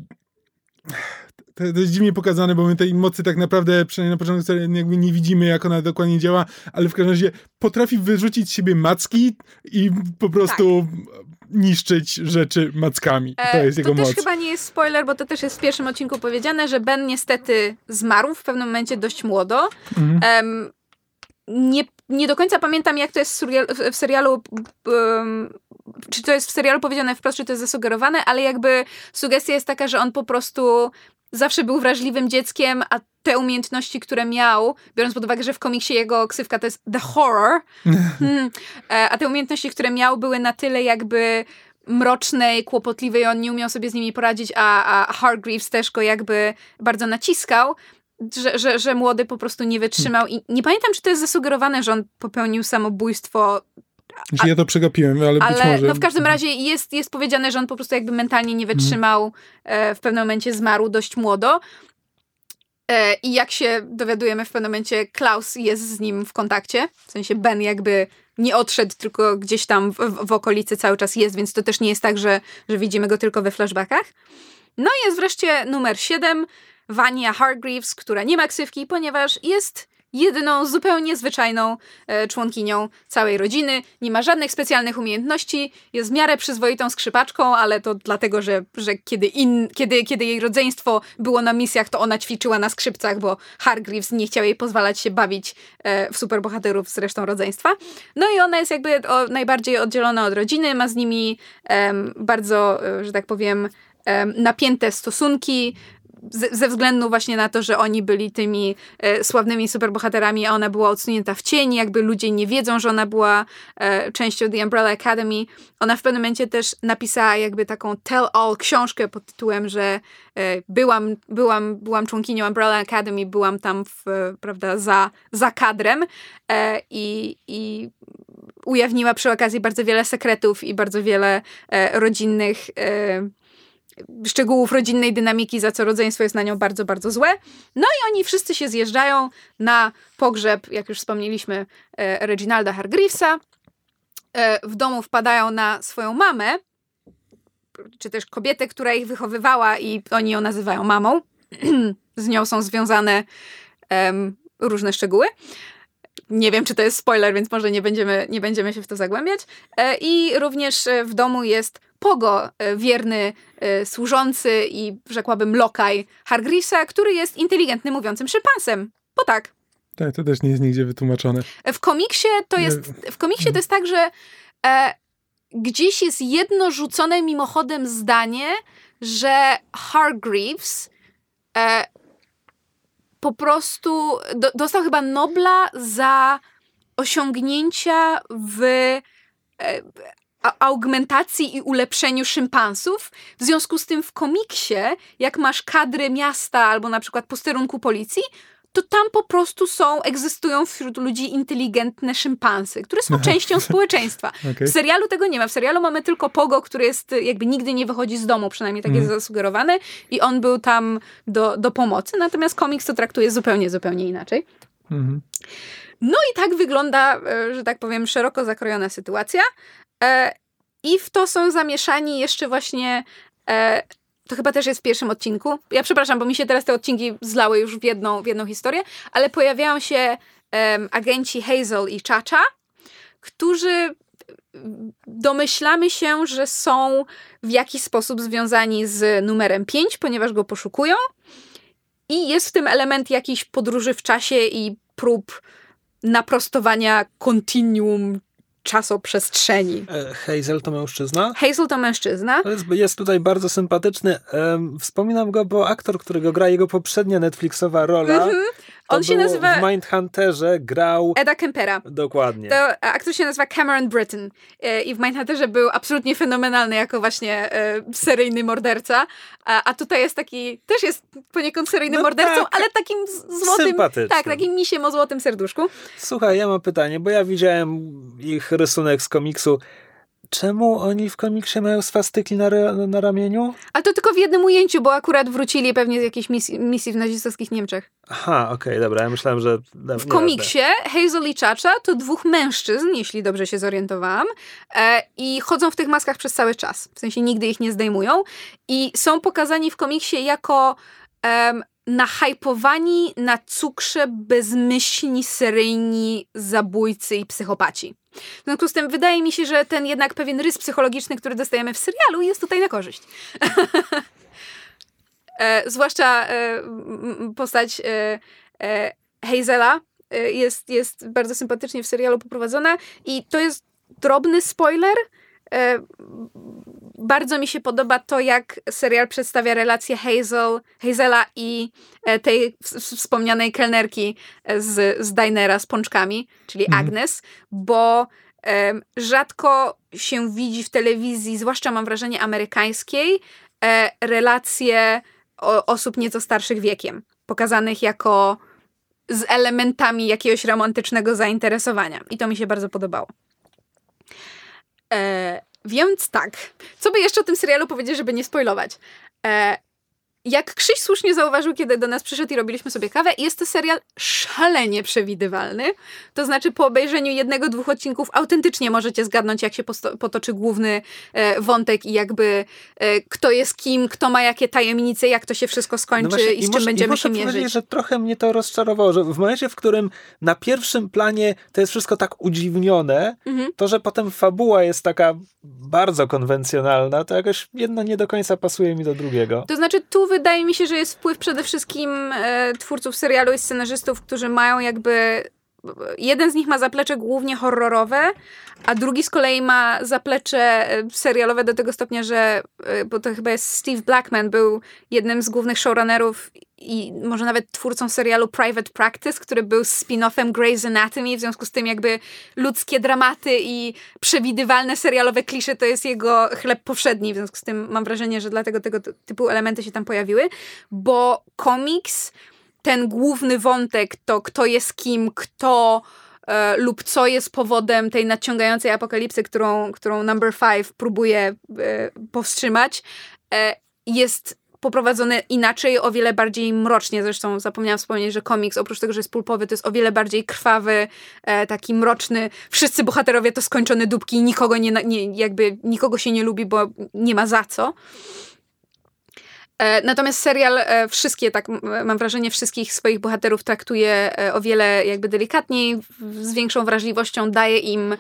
To, jest dziwnie pokazane, bo my tej mocy tak naprawdę, przynajmniej na początku serii, jakby nie widzimy, jak ona dokładnie działa, ale w każdym razie potrafi wyrzucić z siebie macki i po prostu niszczyć rzeczy mackami. e, To jest jego to też moc. chyba nie jest spoiler, bo to też jest w pierwszym odcinku powiedziane, że Ben niestety zmarł w pewnym momencie dość młodo. Mhm. Em, nie, nie do końca pamiętam, jak to jest w, serial, w, w serialu. em, czy to jest w serialu powiedziane wprost, czy to jest zasugerowane, ale jakby sugestia jest taka, że on po prostu zawsze był wrażliwym dzieckiem, a te umiejętności, które miał, biorąc pod uwagę, że w komiksie jego ksywka to jest The Horror, <laughs> hmm, e, a te umiejętności, które miał, były na tyle jakby mroczne i kłopotliwe i on nie umiał sobie z nimi poradzić, a, a Hargreaves też go jakby bardzo naciskał, że, że, że młody po prostu nie wytrzymał. I nie pamiętam, czy to jest zasugerowane, że on popełnił samobójstwo, Znaczy, ja to przegapiłem, ale, być ale może. no w każdym razie jest, jest powiedziane, że on po prostu jakby mentalnie nie wytrzymał, e, w pewnym momencie zmarł dość młodo. E, I jak się dowiadujemy w pewnym momencie, Klaus jest z nim w kontakcie. W sensie Ben jakby nie odszedł, tylko gdzieś tam w, w, w okolicy cały czas jest, więc to też nie jest tak, że, że widzimy go tylko we flashbackach. No i jest wreszcie numer 7, Vania Hargreaves, która nie ma ksywki, ponieważ jest jedyną zupełnie zwyczajną e, członkinią całej rodziny. Nie ma żadnych specjalnych umiejętności, jest w miarę przyzwoitą skrzypaczką, ale to dlatego, że, że kiedy, in, kiedy, kiedy jej rodzeństwo było na misjach, to ona ćwiczyła na skrzypcach, bo Hargreaves nie chciał jej pozwalać się bawić e, w superbohaterów z resztą rodzeństwa. No i ona jest jakby o, najbardziej oddzielona od rodziny, ma z nimi bardzo, e, że tak powiem, em, napięte stosunki, ze, względu właśnie na to, że oni byli tymi e, sławnymi superbohaterami, a ona była odsunięta w cień, jakby ludzie nie wiedzą, że ona była e, częścią The Umbrella Academy. Ona w pewnym momencie też napisała jakby taką tell-all książkę pod tytułem, że e, byłam, byłam, byłam członkinią Umbrella Academy, byłam tam w, prawda, za, za kadrem i, i ujawniła przy okazji bardzo wiele sekretów i bardzo wiele rodzinnych szczegółów rodzinnej dynamiki, za co rodzeństwo jest na nią bardzo, bardzo złe. No i oni wszyscy się zjeżdżają na pogrzeb, jak już wspomnieliśmy, e, Reginalda Hargreavesa. E, w domu wpadają na swoją mamę, czy też kobietę, która ich wychowywała i oni ją nazywają mamą. <clears throat> Z nią są związane um, różne szczegóły. Nie wiem, czy to jest spoiler, więc może nie będziemy, nie będziemy się w to zagłębiać. E, I również e, w domu jest Pogo, e, wierny służący i rzekłabym lokaj Hargreavesa, który jest inteligentny, mówiącym szympansem. Bo tak. Tak, to też nie jest nigdzie wytłumaczone. W komiksie to jest, w komiksie to jest tak, że e, gdzieś jest jedno rzucone mimochodem zdanie, że Hargreaves e, po prostu do, dostał chyba Nobla za osiągnięcia w e, augmentacji i ulepszeniu szympansów. W związku z tym w komiksie, jak masz kadry miasta albo na przykład posterunku policji, to tam po prostu są, egzystują wśród ludzi inteligentne szympansy, które są częścią <laughs> społeczeństwa. Okay. W serialu tego nie ma. W serialu mamy tylko Pogo, który jest jakby nigdy nie wychodzi z domu, przynajmniej tak mm. jest mhm. zasugerowane i on był tam do, do pomocy. Natomiast komiks to traktuje zupełnie, zupełnie inaczej. Mm. No i tak wygląda, e, że tak powiem, szeroko zakrojona sytuacja. E, I w to są zamieszani jeszcze właśnie e, to chyba też jest w pierwszym odcinku. Ja przepraszam, bo mi się teraz te odcinki zlały już w jedną, w jedną historię, ale pojawiają się um, agenci Hazel i Chacha, którzy domyślamy się, że są w jakiś sposób związani z numerem 5, ponieważ go poszukują. I jest w tym element jakiejś podróży w czasie i prób naprostowania kontinuum czasoprzestrzeni. E, Hazel to mężczyzna? Hazel to mężczyzna. Jest, jest tutaj bardzo sympatyczny. Wspominam go, bo aktor, którego gra jego poprzednia Netflixowa rola, mm -hmm. On się nazywa. W Mindhunterze grał. Eda Kempera. Dokładnie. To aktor się nazywa Cameron Britton. E, I w Mindhunterze był absolutnie fenomenalny jako właśnie e, seryjny morderca. A, a tutaj jest taki. Też jest poniekąd seryjnym no mordercą, tak. ale takim złotym. Tak, takim misiem o złotym serduszku. Słuchaj, ja mam pytanie, bo ja widziałem ich rysunek z komiksu. Czemu oni w komiksie mają swastyki na, na ramieniu? Ale to tylko w jednym ujęciu, bo akurat wrócili pewnie z jakiejś misji, misji w nazistowskich Niemczech. Aha, okej, okay, dobra. Ja myślałem, że... No, w komiksie Hazel i Chacha to dwóch mężczyzn, jeśli dobrze się zorientowałam, e, i chodzą w tych maskach przez cały czas. W sensie nigdy ich nie zdejmują. I są pokazani w komiksie jako nahypowani na cukrze bezmyślni, seryjni zabójcy i psychopaci. W związku z tym wydaje mi się, że ten jednak pewien rys psychologiczny, który dostajemy w serialu, jest tutaj na korzyść. <laughs> e, zwłaszcza e, postać e, e Hazela e, jest, jest bardzo sympatycznie w serialu poprowadzona i to jest drobny spoiler, e, bardzo mi się podoba to, jak serial przedstawia relację Hazel, Hazela i tej wspomnianej kelnerki z, z dinera z pączkami, czyli mhm. Agnes, bo rzadko się widzi w telewizji, zwłaszcza mam wrażenie amerykańskiej, e, relacje osób nieco starszych wiekiem, pokazanych jako z elementami jakiegoś romantycznego zainteresowania. I to mi się bardzo podobało. E, więc tak, co by jeszcze o tym serialu powiedzieć, żeby nie spoilować? E, jak Krzyś słusznie zauważył, kiedy do nas przyszedł i robiliśmy sobie kawę, jest to serial szalenie przewidywalny. To znaczy, po obejrzeniu jednego, dwóch odcinków autentycznie możecie zgadnąć, jak się potoczy główny e, wątek i jakby e, kto jest kim, kto ma jakie tajemnice, jak to się wszystko skończy no właśnie, i z czym może, będziemy się mierzyć. że trochę mnie to rozczarowało, że w momencie, w którym na pierwszym planie to jest wszystko tak udziwnione, mhm. to, że potem fabuła jest taka bardzo konwencjonalna, to jakoś jedno nie do końca pasuje mi do drugiego. To znaczy, tu wydaje mi się, że jest wpływ przede wszystkim e, twórców serialu i scenarzystów, którzy mają jakby. Jeden z nich ma zaplecze głównie horrorowe, a drugi z kolei ma zaplecze e, serialowe do tego stopnia, że, e, bo to chyba jest Steve Blackman, był jednym z głównych showrunnerów i może nawet twórcą serialu Private Practice, który był spin-offem Grey's Anatomy, w związku z tym jakby ludzkie dramaty i przewidywalne serialowe klisze to jest jego chleb powszedni, w związku z tym mam wrażenie, że dlatego tego typu elementy się tam pojawiły, bo komiks, ten główny wątek, to kto jest kim, kto e, lub co jest powodem tej nadciągającej apokalipsy, którą, którą Number Five próbuje e, powstrzymać, e, jest poprowadzony inaczej, o wiele bardziej mrocznie. Zresztą zapomniałam wspomnieć, że komiks, oprócz tego, że jest pulpowy, to jest o wiele bardziej krwawy, e, taki mroczny. Wszyscy bohaterowie to skończone dupki nikogo nie, nie, jakby nikogo się nie lubi, bo nie ma za co. E, natomiast serial e, wszystkie, tak mam wrażenie, wszystkich swoich bohaterów traktuje e, o wiele jakby delikatniej, z większą wrażliwością, daje im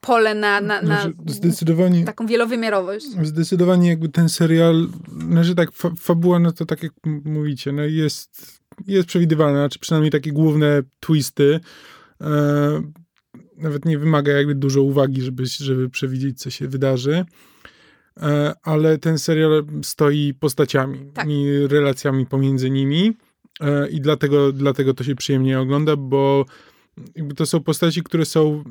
pole na, na, na znaczy, zdecydowanie, taką wielowymiarowość. Zdecydowanie jakby ten serial, znaczy tak, fa fabuła, no to tak jak mówicie, no jest, jest przewidywalna, znaczy przynajmniej takie główne twisty, e, nawet nie wymaga jakby dużo uwagi, żeby, żeby przewidzieć, co się wydarzy. E, ale ten serial stoi postaciami tak. i relacjami pomiędzy nimi e, i dlatego, dlatego to się przyjemnie ogląda, bo to są postaci, które są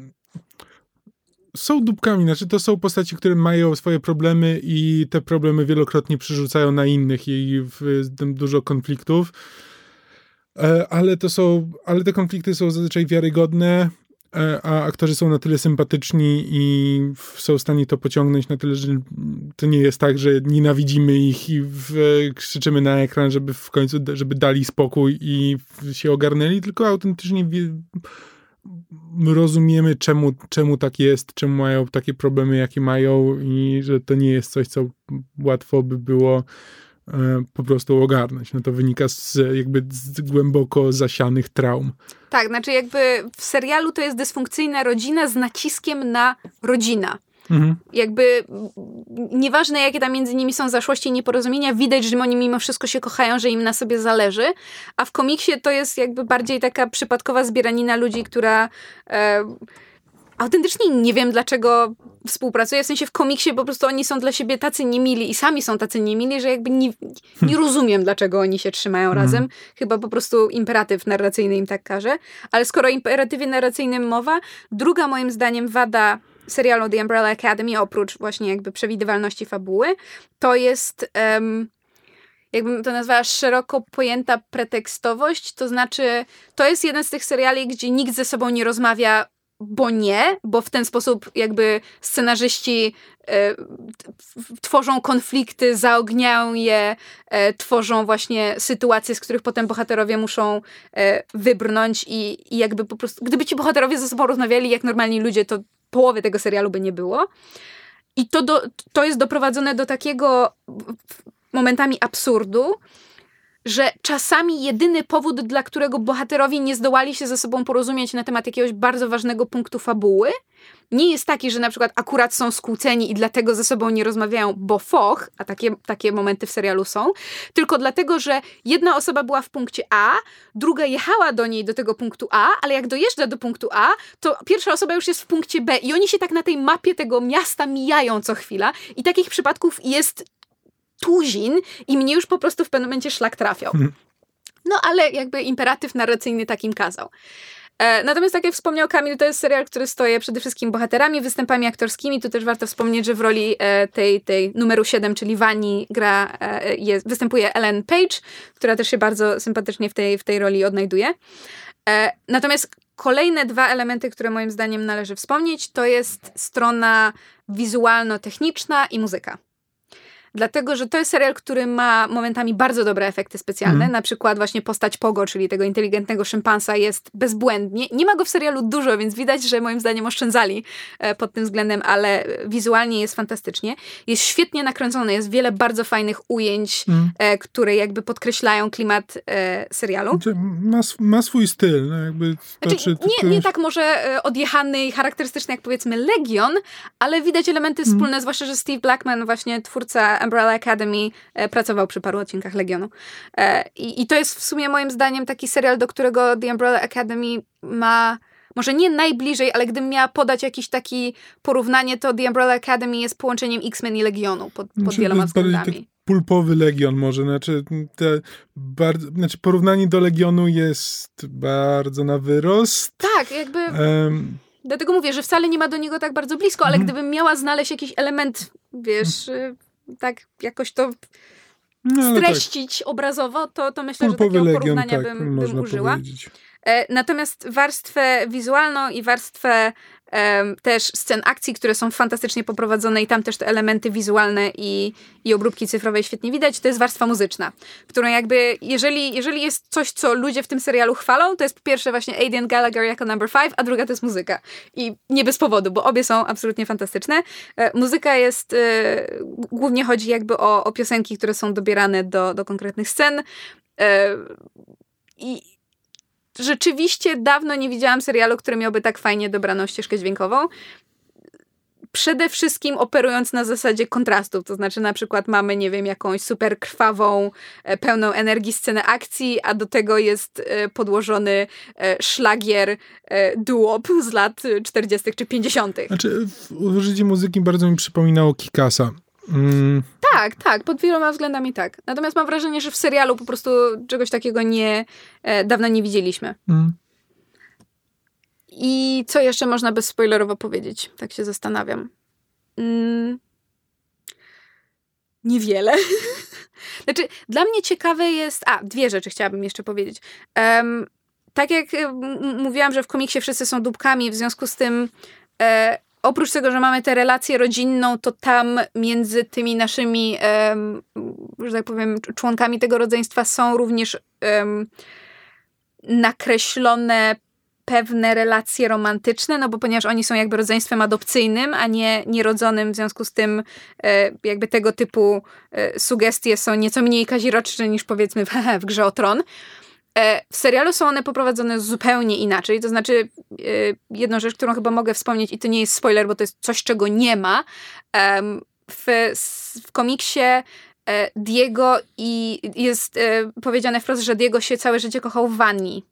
są dupkami, znaczy to są postaci, które mają swoje problemy i te problemy wielokrotnie przerzucają na innych i w tym dużo konfliktów. E, ale to są, ale te konflikty są zazwyczaj wiarygodne a aktorzy są na tyle sympatyczni i są w stanie to pociągnąć na tyle, że to nie jest tak, że nienawidzimy ich i w, krzyczymy na ekran, żeby w końcu, żeby dali spokój i się ogarnęli, tylko autentycznie rozumiemy, czemu, czemu tak jest, czemu mają takie problemy, jakie mają i że to nie jest coś, co łatwo by było E, po prostu ogarnąć. No to wynika z jakby z głęboko zasianych traum. Tak, znaczy jakby w serialu to jest dysfunkcyjna rodzina z naciskiem na rodzina. Mhm. Jakby nieważne, jakie tam między nimi są zaszłości i nieporozumienia, widać, że oni mimo wszystko się kochają, że im na sobie zależy. A w komiksie to jest jakby bardziej taka przypadkowa zbieranina ludzi, która e, autentycznie nie wiem, dlaczego współpracuje. W sensie w komiksie po prostu oni są dla siebie tacy niemili i sami są tacy niemili, że jakby nie, nie rozumiem, dlaczego oni się trzymają mm. razem. Chyba po prostu imperatyw narracyjny im tak każe. Ale skoro o imperatywie narracyjnym mowa, druga moim zdaniem wada serialu The Umbrella Academy, oprócz właśnie jakby przewidywalności fabuły, to jest... Um, jakbym to nazwała, szeroko pojęta pretekstowość. To znaczy, to jest jeden z tych seriali, gdzie nikt ze sobą nie rozmawia bo nie, bo w ten sposób jakby scenarzyści e, tworzą konflikty, zaogniają je, e, tworzą właśnie sytuacje, z których potem bohaterowie muszą e, wybrnąć i, i jakby po prostu, gdyby ci bohaterowie ze sobą rozmawiali jak normalni ludzie, to połowy tego serialu by nie było. I to, do, to jest doprowadzone do takiego momentami absurdu, że czasami jedyny powód, dla którego bohaterowie nie zdołali się ze sobą porozumieć na temat jakiegoś bardzo ważnego punktu fabuły, nie jest taki, że na przykład akurat są skłóceni i dlatego ze sobą nie rozmawiają, bo foch, a takie, takie momenty w serialu są, tylko dlatego, że jedna osoba była w punkcie A, druga jechała do niej do tego punktu A, ale jak dojeżdża do punktu A, to pierwsza osoba już jest w punkcie B i oni się tak na tej mapie tego miasta mijają co chwila i takich przypadków jest tuzin i mnie już po prostu w pewnym momencie szlak trafiał. Hmm. No ale jakby imperatyw narracyjny takim kazał. E, natomiast tak jak wspomniał Kamil, to jest serial, który stoi przede wszystkim bohaterami, występami aktorskimi. Tu też warto wspomnieć, że w roli e, tej, tej numeru 7, czyli Wani, gra, e, jest, występuje Ellen Page, która też się bardzo sympatycznie w tej, w tej roli odnajduje. Natomiast kolejne dwa elementy, które moim zdaniem należy wspomnieć, to jest strona wizualno-techniczna i muzyka dlatego że to jest serial, który ma momentami bardzo dobre efekty specjalne. Mm. Na przykład właśnie postać Pogo, czyli tego inteligentnego szympansa jest bezbłędnie. Nie ma go w serialu dużo, więc widać, że moim zdaniem oszczędzali e, pod tym względem, ale wizualnie jest fantastycznie. Jest świetnie nakręcony, jest wiele bardzo fajnych ujęć, mm. które jakby podkreślają klimat e, serialu. Znaczy, ma, ma swój styl. No jakby znaczy, nie, nie tak może odjechany i charakterystyczny jak powiedzmy Legion, ale widać elementy mm. wspólne, zwłaszcza, że Steve Blackman, właśnie twórca Umbrella Academy e, pracował przy paru odcinkach Legionu. E, I, I to jest w sumie moim zdaniem taki serial, do którego The Umbrella Academy ma może nie najbliżej, ale gdybym miała podać jakieś takie porównanie, to The Umbrella Academy jest połączeniem X-Men i Legionu pod, pod znaczy, wieloma względami. Tak pulpowy Legion może, znaczy, te bardzo, znaczy porównanie do Legionu jest bardzo na wyrost. Tak, jakby... Um, Dlatego mówię, że wcale nie ma do niego tak bardzo blisko, ale mm. gdybym miała znaleźć jakiś element, wiesz, mm tak jakoś to no, streścić tak. obrazowo, to, to myślę, Pulpowy że takiego porównania tak, bym, bym użyła. Powiedzieć. E, natomiast warstwę wizualną i warstwę też scen akcji, które są fantastycznie poprowadzone i tam też te elementy wizualne i, i obróbki cyfrowej świetnie widać, to jest warstwa muzyczna, którą jakby, jeżeli, jeżeli jest coś, co ludzie w tym serialu chwalą, to jest po pierwsze właśnie Aidan Gallagher jako number five, a druga to jest muzyka. I nie bez powodu, bo obie są absolutnie fantastyczne. E, muzyka jest, e, głównie chodzi jakby o, o piosenki, które są dobierane do, do konkretnych scen. E, I rzeczywiście dawno nie widziałam serialu, który miałby tak fajnie dobraną ścieżkę dźwiękową. Przede wszystkim operując na zasadzie kontrastów, to znaczy na przykład mamy, nie wiem, jakąś super krwawą, e, pełną energii scenę akcji, a do tego jest e, podłożony e, szlagier duop z lat 40. czy 50. Znaczy, użycie muzyki bardzo mi przypominało Kikasa. Mm, Tak, tak, pod wieloma względami tak. Natomiast mam wrażenie, że w serialu po prostu czegoś takiego nie, e, dawno nie widzieliśmy. mm. I co jeszcze można bezspoilerowo powiedzieć? Tak się zastanawiam. Mm. Niewiele. <laughs> znaczy, dla mnie ciekawe jest. A, dwie rzeczy chciałabym jeszcze powiedzieć. Em, tak jak mówiłam, że w komiksie wszyscy są dupkami, w związku z tym. E, oprócz tego, że mamy tę relację rodzinną, to tam między tymi naszymi, em, że tak powiem, członkami tego rodzeństwa są również em, nakreślone pewne relacje romantyczne, no bo ponieważ oni są jakby rodzeństwem adopcyjnym, a nie nierodzonym, w związku z tym e, jakby tego typu e, sugestie są nieco mniej kaziroczne niż powiedzmy w, <laughs> w Grze o Tron. E, W serialu są one poprowadzone zupełnie inaczej, to znaczy e, jedną rzecz, którą chyba mogę wspomnieć i to nie jest spoiler, bo to jest coś, czego nie ma. W, w komiksie e, Diego i jest powiedziane wprost, że Diego się całe życie kochał w Wanni.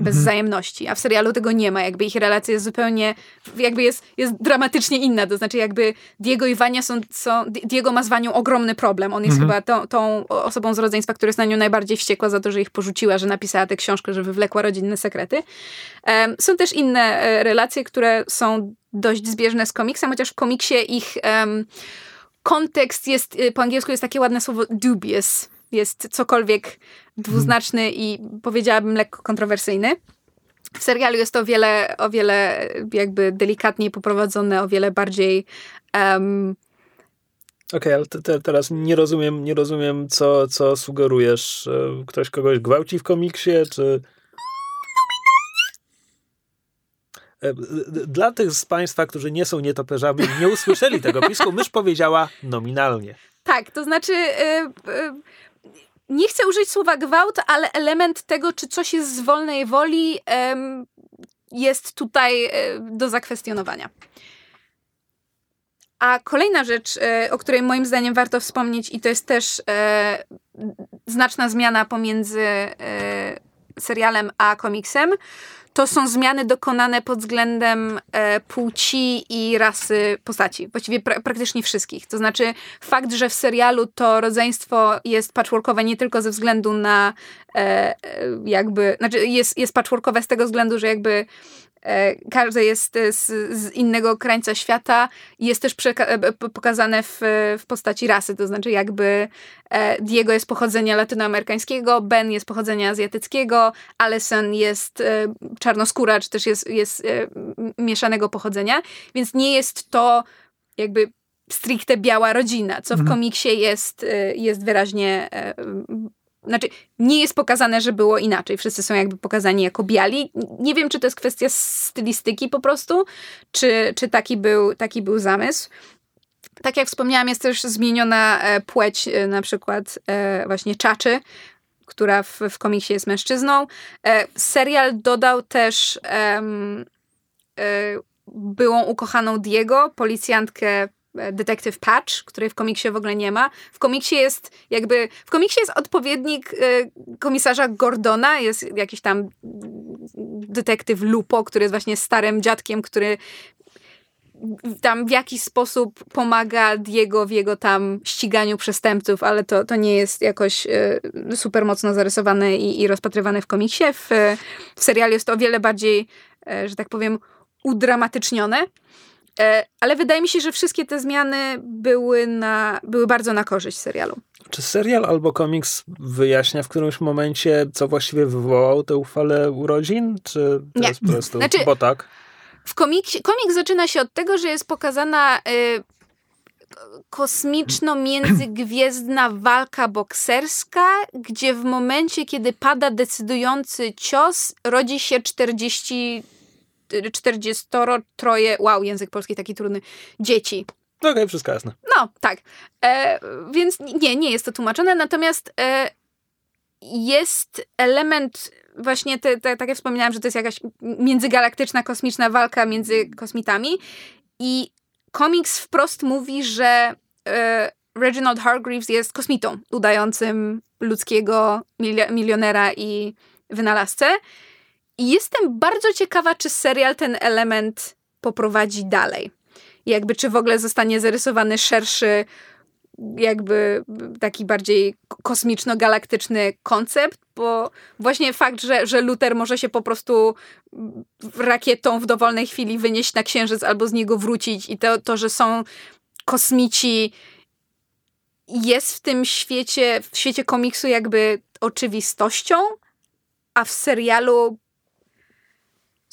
Bez wzajemności, a w serialu tego nie ma. Jakby ich relacja jest zupełnie, jakby jest, jest dramatycznie inna. To znaczy, jakby Diego i Wania są, są. Diego ma z Wanią ogromny problem. On jest chyba tą, tą osobą z rodzeństwa, która jest na nią najbardziej wściekła za to, że ich porzuciła, że napisała tę książkę, że wywlekła rodzinne sekrety. Em, są też inne e, relacje, które są dość zbieżne z komiksem, chociaż w komiksie ich em, kontekst jest, y, po angielsku jest takie ładne słowo dubious. Jest cokolwiek dwuznaczny i powiedziałabym lekko kontrowersyjny. W serialu jest to o wiele, o wiele jakby delikatniej poprowadzone, o wiele bardziej em, Okej, ale te, te, teraz nie rozumiem, nie rozumiem co, co sugerujesz. E, Ktoś kogoś gwałci w komiksie, czy... E, Dla tych z Państwa, którzy nie są nietoperzami, nie usłyszeli tego pisku, mysz powiedziała nominalnie. Tak, to znaczy. y, y, nie chcę użyć słowa gwałt, ale element tego, czy coś jest z wolnej woli, jest tutaj e, do zakwestionowania. A kolejna rzecz, e, o której moim zdaniem warto wspomnieć, i to jest też e, znaczna zmiana pomiędzy e, serialem a komiksem, to są zmiany dokonane pod względem e, płci i rasy postaci. Właściwie pra- praktycznie wszystkich. To znaczy fakt, że w serialu to rodzeństwo jest patchworkowe nie tylko ze względu na e, e, jakby, znaczy jest, jest patchworkowe z tego względu, że jakby e, każde jest e, z, z innego krańca świata i jest też e, pokazane w, w postaci rasy, to znaczy jakby Diego jest pochodzenia latynoamerykańskiego, Ben jest pochodzenia azjatyckiego, Alison jest czarnoskóra, czy też jest, jest mieszanego pochodzenia, więc nie jest to jakby stricte biała rodzina, co w komiksie jest, jest wyraźnie znaczy, nie jest pokazane, że było inaczej. Wszyscy są jakby pokazani jako biali. Nie wiem, czy to jest kwestia stylistyki po prostu, czy, czy taki, był, taki był zamysł. Tak jak wspomniałam, jest też zmieniona e, płeć, e, na przykład e, właśnie Czaczy, która w, w komiksie jest mężczyzną. Serial dodał też e, byłą ukochaną Diego, policjantkę e, Detective Patch, której w komiksie w ogóle nie ma. W komiksie jest jakby, w komiksie jest odpowiednik e, komisarza Gordona, jest jakiś tam detektyw Lupo, który jest właśnie starym dziadkiem, który tam w jakiś sposób pomaga Diego w jego tam ściganiu przestępców, ale to, to nie jest jakoś e, super mocno zarysowane i, i rozpatrywane w komiksie. W, w serialu jest to o wiele bardziej, że tak powiem, udramatycznione. E, ale wydaje mi się, że wszystkie te zmiany były, na, były bardzo na korzyść serialu. Czy serial albo komiks wyjaśnia w którymś momencie, co właściwie wywołało tę falę urodzin? Czy to Nie. jest po prostu, Znaczy- bo tak? W komiksie, komiks zaczyna się od tego, że jest pokazana y, kosmiczno-międzygwiezdna <clears throat> walka bokserska, gdzie w momencie, kiedy pada decydujący cios, rodzi się 40 43, wow, język polski taki trudny, dzieci. Okej, okay, wszystko jasne. No, tak. E, więc nie, nie jest to tłumaczone, natomiast e, jest element właśnie, te, te, tak jak wspominałam, że to jest jakaś międzygalaktyczna, kosmiczna walka między kosmitami i komiks wprost mówi, że e, Reginald Hargreaves jest kosmitą udającym ludzkiego milionera i wynalazcę. I jestem bardzo ciekawa, czy serial ten element poprowadzi dalej. Jakby, czy w ogóle zostanie zarysowany szerszy, jakby taki bardziej kosmiczno-galaktyczny koncept, bo właśnie fakt, że, że Luther może się po prostu rakietą w dowolnej chwili wynieść na księżyc albo z niego wrócić i to, to że są kosmici jest w tym świecie, w świecie komiksu jakby oczywistością, a w serialu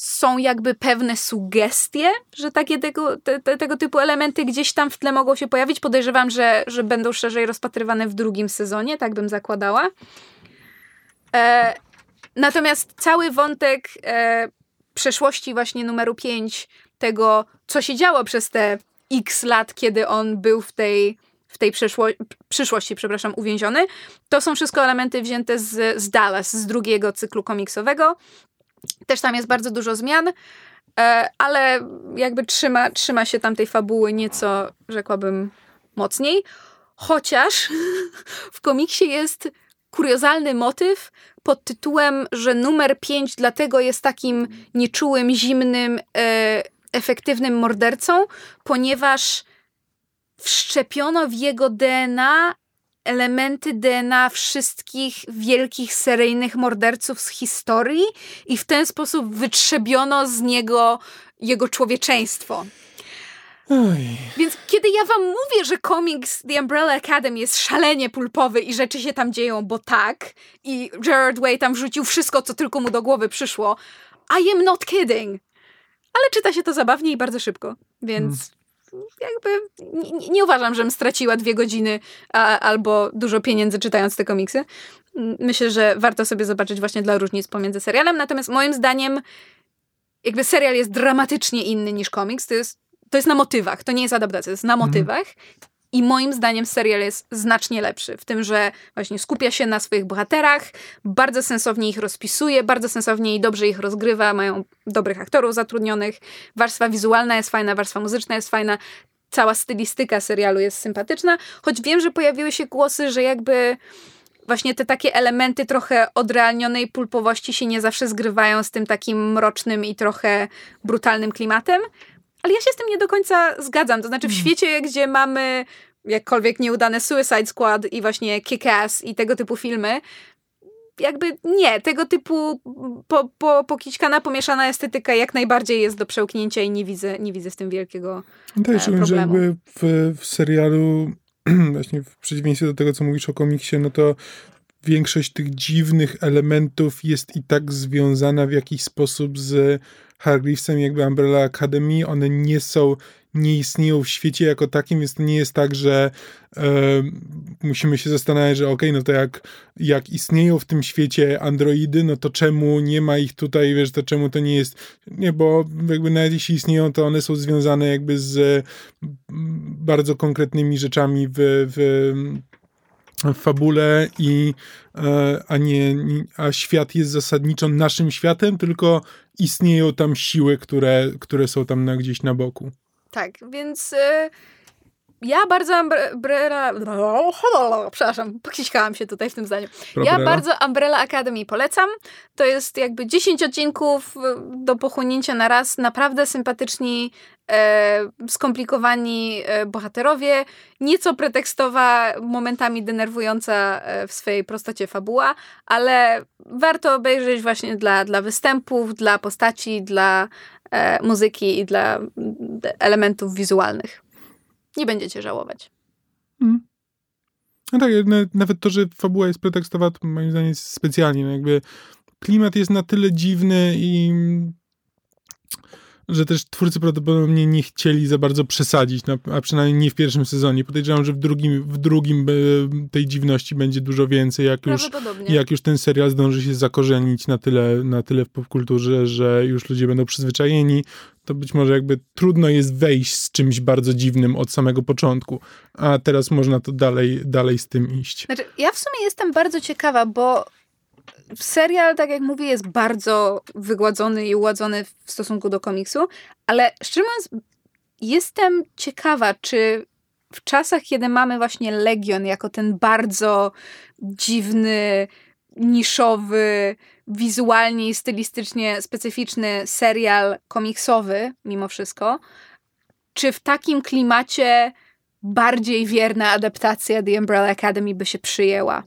są jakby pewne sugestie, że takie tego, te, te, tego typu elementy gdzieś tam w tle mogą się pojawić. Podejrzewam, że, że będą szerzej rozpatrywane w drugim sezonie, tak bym zakładała. E, natomiast cały wątek e, przeszłości właśnie numeru 5, tego co się działo przez te x lat, kiedy on był w tej w tej przyszło- przyszłości, przepraszam, uwięziony. To są wszystko elementy wzięte z, z Dallas, z drugiego cyklu komiksowego. Też tam jest bardzo dużo zmian, e, ale jakby trzyma, trzyma się tamtej fabuły nieco, rzekłabym, mocniej. Chociaż <laughs> w komiksie jest kuriozalny motyw pod tytułem, że numer 5 dlatego jest takim nieczułym, zimnym, e, efektywnym mordercą, ponieważ wszczepiono w jego DNA elementy DNA wszystkich wielkich seryjnych morderców z historii i w ten sposób wytrzebiono z niego jego człowieczeństwo. Oj. Więc kiedy ja wam mówię, że komiks The Umbrella Academy jest szalenie pulpowy i rzeczy się tam dzieją, bo tak, i Gerard Way tam wrzucił wszystko, co tylko mu do głowy przyszło, I am not kidding. Ale czyta się to zabawnie i bardzo szybko, więc... Hmm jakby nie, nie, uważam, żebym straciła dwie godziny a, albo dużo pieniędzy czytając te komiksy. Myślę, że warto sobie zobaczyć właśnie dla różnic pomiędzy serialem, natomiast moim zdaniem jakby serial jest dramatycznie inny niż komiks. To jest, to jest na motywach, to nie jest adaptacja, to jest na mhm. motywach. I moim zdaniem serial jest znacznie lepszy, w tym, że właśnie skupia się na swoich bohaterach, bardzo sensownie ich rozpisuje, bardzo sensownie i dobrze ich rozgrywa, mają dobrych aktorów zatrudnionych, warstwa wizualna jest fajna, warstwa muzyczna jest fajna, cała stylistyka serialu jest sympatyczna, choć wiem, że pojawiły się głosy, że jakby właśnie te takie elementy trochę odrealnionej pulpowości się nie zawsze zgrywają z tym takim mrocznym i trochę brutalnym klimatem. Ale ja się z tym nie do końca zgadzam. To znaczy, w hmm. świecie, gdzie mamy jakkolwiek nieudane Suicide Squad i właśnie Kick-Ass i tego typu filmy, jakby nie, tego typu po, po, pokićkana, pomieszana estetyka jak najbardziej jest do przełknięcia i nie widzę, nie widzę w tym wielkiego Też, e, problemu. że jakby w, w serialu <clears throat> właśnie w przeciwieństwie do tego, co mówisz o komiksie, no to większość tych dziwnych elementów jest i tak związana w jakiś sposób z Hargreavesem, jakby Umbrella Academy. One nie są, nie istnieją w świecie jako takim, więc to nie jest tak, że e, musimy się zastanawiać, że okej, okay, no to jak, jak istnieją w tym świecie androidy, no to czemu nie ma ich tutaj, wiesz, to czemu to nie jest, nie, bo jakby nawet jeśli istnieją, to one są związane jakby z bardzo konkretnymi rzeczami w w fabule i e, a nie, a świat jest zasadniczo naszym światem, tylko istnieją tam siły, które, które są tam na, gdzieś na boku. Tak, więc y, ja bardzo Umbrella... <laughs> Przepraszam, pokiśkałam się tutaj w tym zdaniu. Ja bardzo Umbrella Academy polecam. To jest jakby 10 odcinków do pochłonięcia na raz. Naprawdę sympatyczni, e, skomplikowani e, bohaterowie. Nieco pretekstowa, momentami denerwująca e, w swojej prostocie fabuła, ale warto obejrzeć właśnie dla, dla występów, dla postaci, dla e, muzyki i dla elementów wizualnych nie będziecie żałować. Hmm. No tak, nawet to, że fabuła jest pretekstowa, to moim zdaniem jest specjalnie. No jakby klimat jest na tyle dziwny i że też twórcy prawdopodobnie nie chcieli za bardzo przesadzić, no, a przynajmniej nie w pierwszym sezonie. Podejrzewam, że w drugim, w drugim e, tej dziwności będzie dużo więcej, jak już, jak już ten serial zdąży się zakorzenić na tyle, na tyle w popkulturze, że już ludzie będą przyzwyczajeni, to być może jakby trudno jest wejść z czymś bardzo dziwnym od samego początku, a teraz można to dalej, dalej z tym iść. Znaczy, ja w sumie jestem bardzo ciekawa, bo serial, tak jak mówię, jest bardzo wygładzony i uładzony w stosunku do komiksu, ale szczerze mówiąc, jestem ciekawa, czy w czasach, kiedy mamy właśnie Legion jako ten bardzo dziwny, niszowy, wizualnie i stylistycznie specyficzny serial komiksowy, mimo wszystko, czy w takim klimacie bardziej wierna adaptacja The Umbrella Academy by się przyjęła?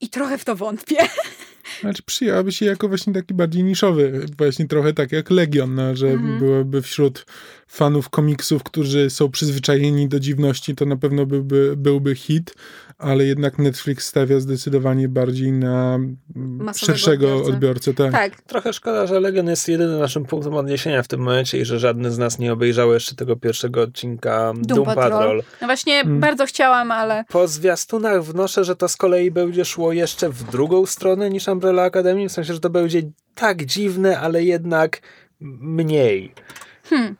I trochę w to wątpię. <laughs> Znaczy przyjęłaby się jako właśnie taki bardziej niszowy, właśnie trochę tak jak Legion, no, że Mhm. byłoby wśród fanów komiksów, którzy są przyzwyczajeni do dziwności, to na pewno byłby, byłby hit, ale jednak Netflix stawia zdecydowanie bardziej na Masowego szerszego odbiorcę. odbiorcę. tak. Tak, Trochę szkoda, że Legion jest jedynym naszym punktem odniesienia w tym momencie i że żadny z nas nie obejrzał jeszcze tego pierwszego odcinka Doom, Patrol. Patrol. no właśnie Mm. bardzo chciałam, ale Po zwiastunach wnoszę, że to z kolei będzie szło jeszcze w drugą stronę niż Umbrella Academy, w sensie, że to będzie tak dziwne, ale jednak mniej. hmm,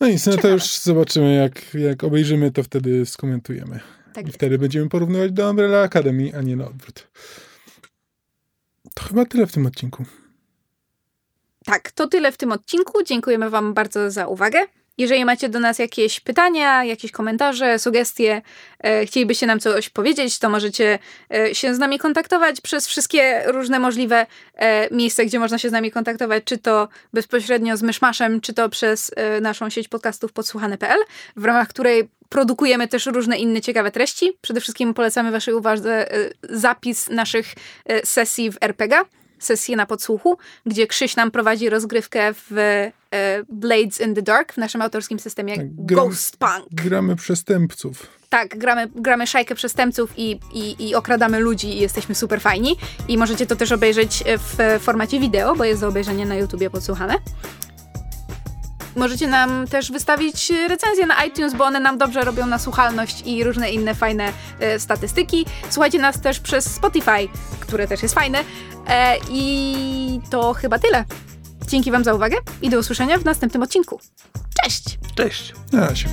No nic, no to już zobaczymy, jak, jak obejrzymy, to wtedy skomentujemy. tak I wtedy będziemy porównywać do Umbrella Academy, a nie na odwrót. To chyba tyle w tym odcinku. Tak, to tyle w tym odcinku. Dziękujemy Wam bardzo za uwagę. Jeżeli macie do nas jakieś pytania, jakieś komentarze, sugestie, e, chcielibyście nam coś powiedzieć, to możecie e, się z nami kontaktować przez wszystkie różne możliwe e, miejsca, gdzie można się z nami kontaktować, czy to bezpośrednio z Myszmaszem, czy to przez e, naszą sieć podcastów podsłuchane.pl, w ramach której produkujemy też różne inne ciekawe treści. Przede wszystkim polecamy Waszej uwadze e, zapis naszych e, sesji w RPG sesję na podsłuchu, gdzie Krzyś nam prowadzi rozgrywkę w e, Blades in the Dark w naszym autorskim systemie Tak, gram- Ghost Punk. Gramy przestępców. Tak, gramy, gramy szajkę przestępców i, i, i okradamy ludzi i jesteśmy super fajni. I możecie to też obejrzeć w formacie wideo, bo jest do obejrzenia na YouTubie podsłuchane. Możecie nam też wystawić recenzje na iTunes, bo one nam dobrze robią na słuchalność i różne inne fajne e, statystyki. Słuchajcie nas też przez Spotify, które też jest fajne. E, I to chyba tyle. Dzięki Wam za uwagę i do usłyszenia w następnym odcinku. Cześć! Cześć! Na razie.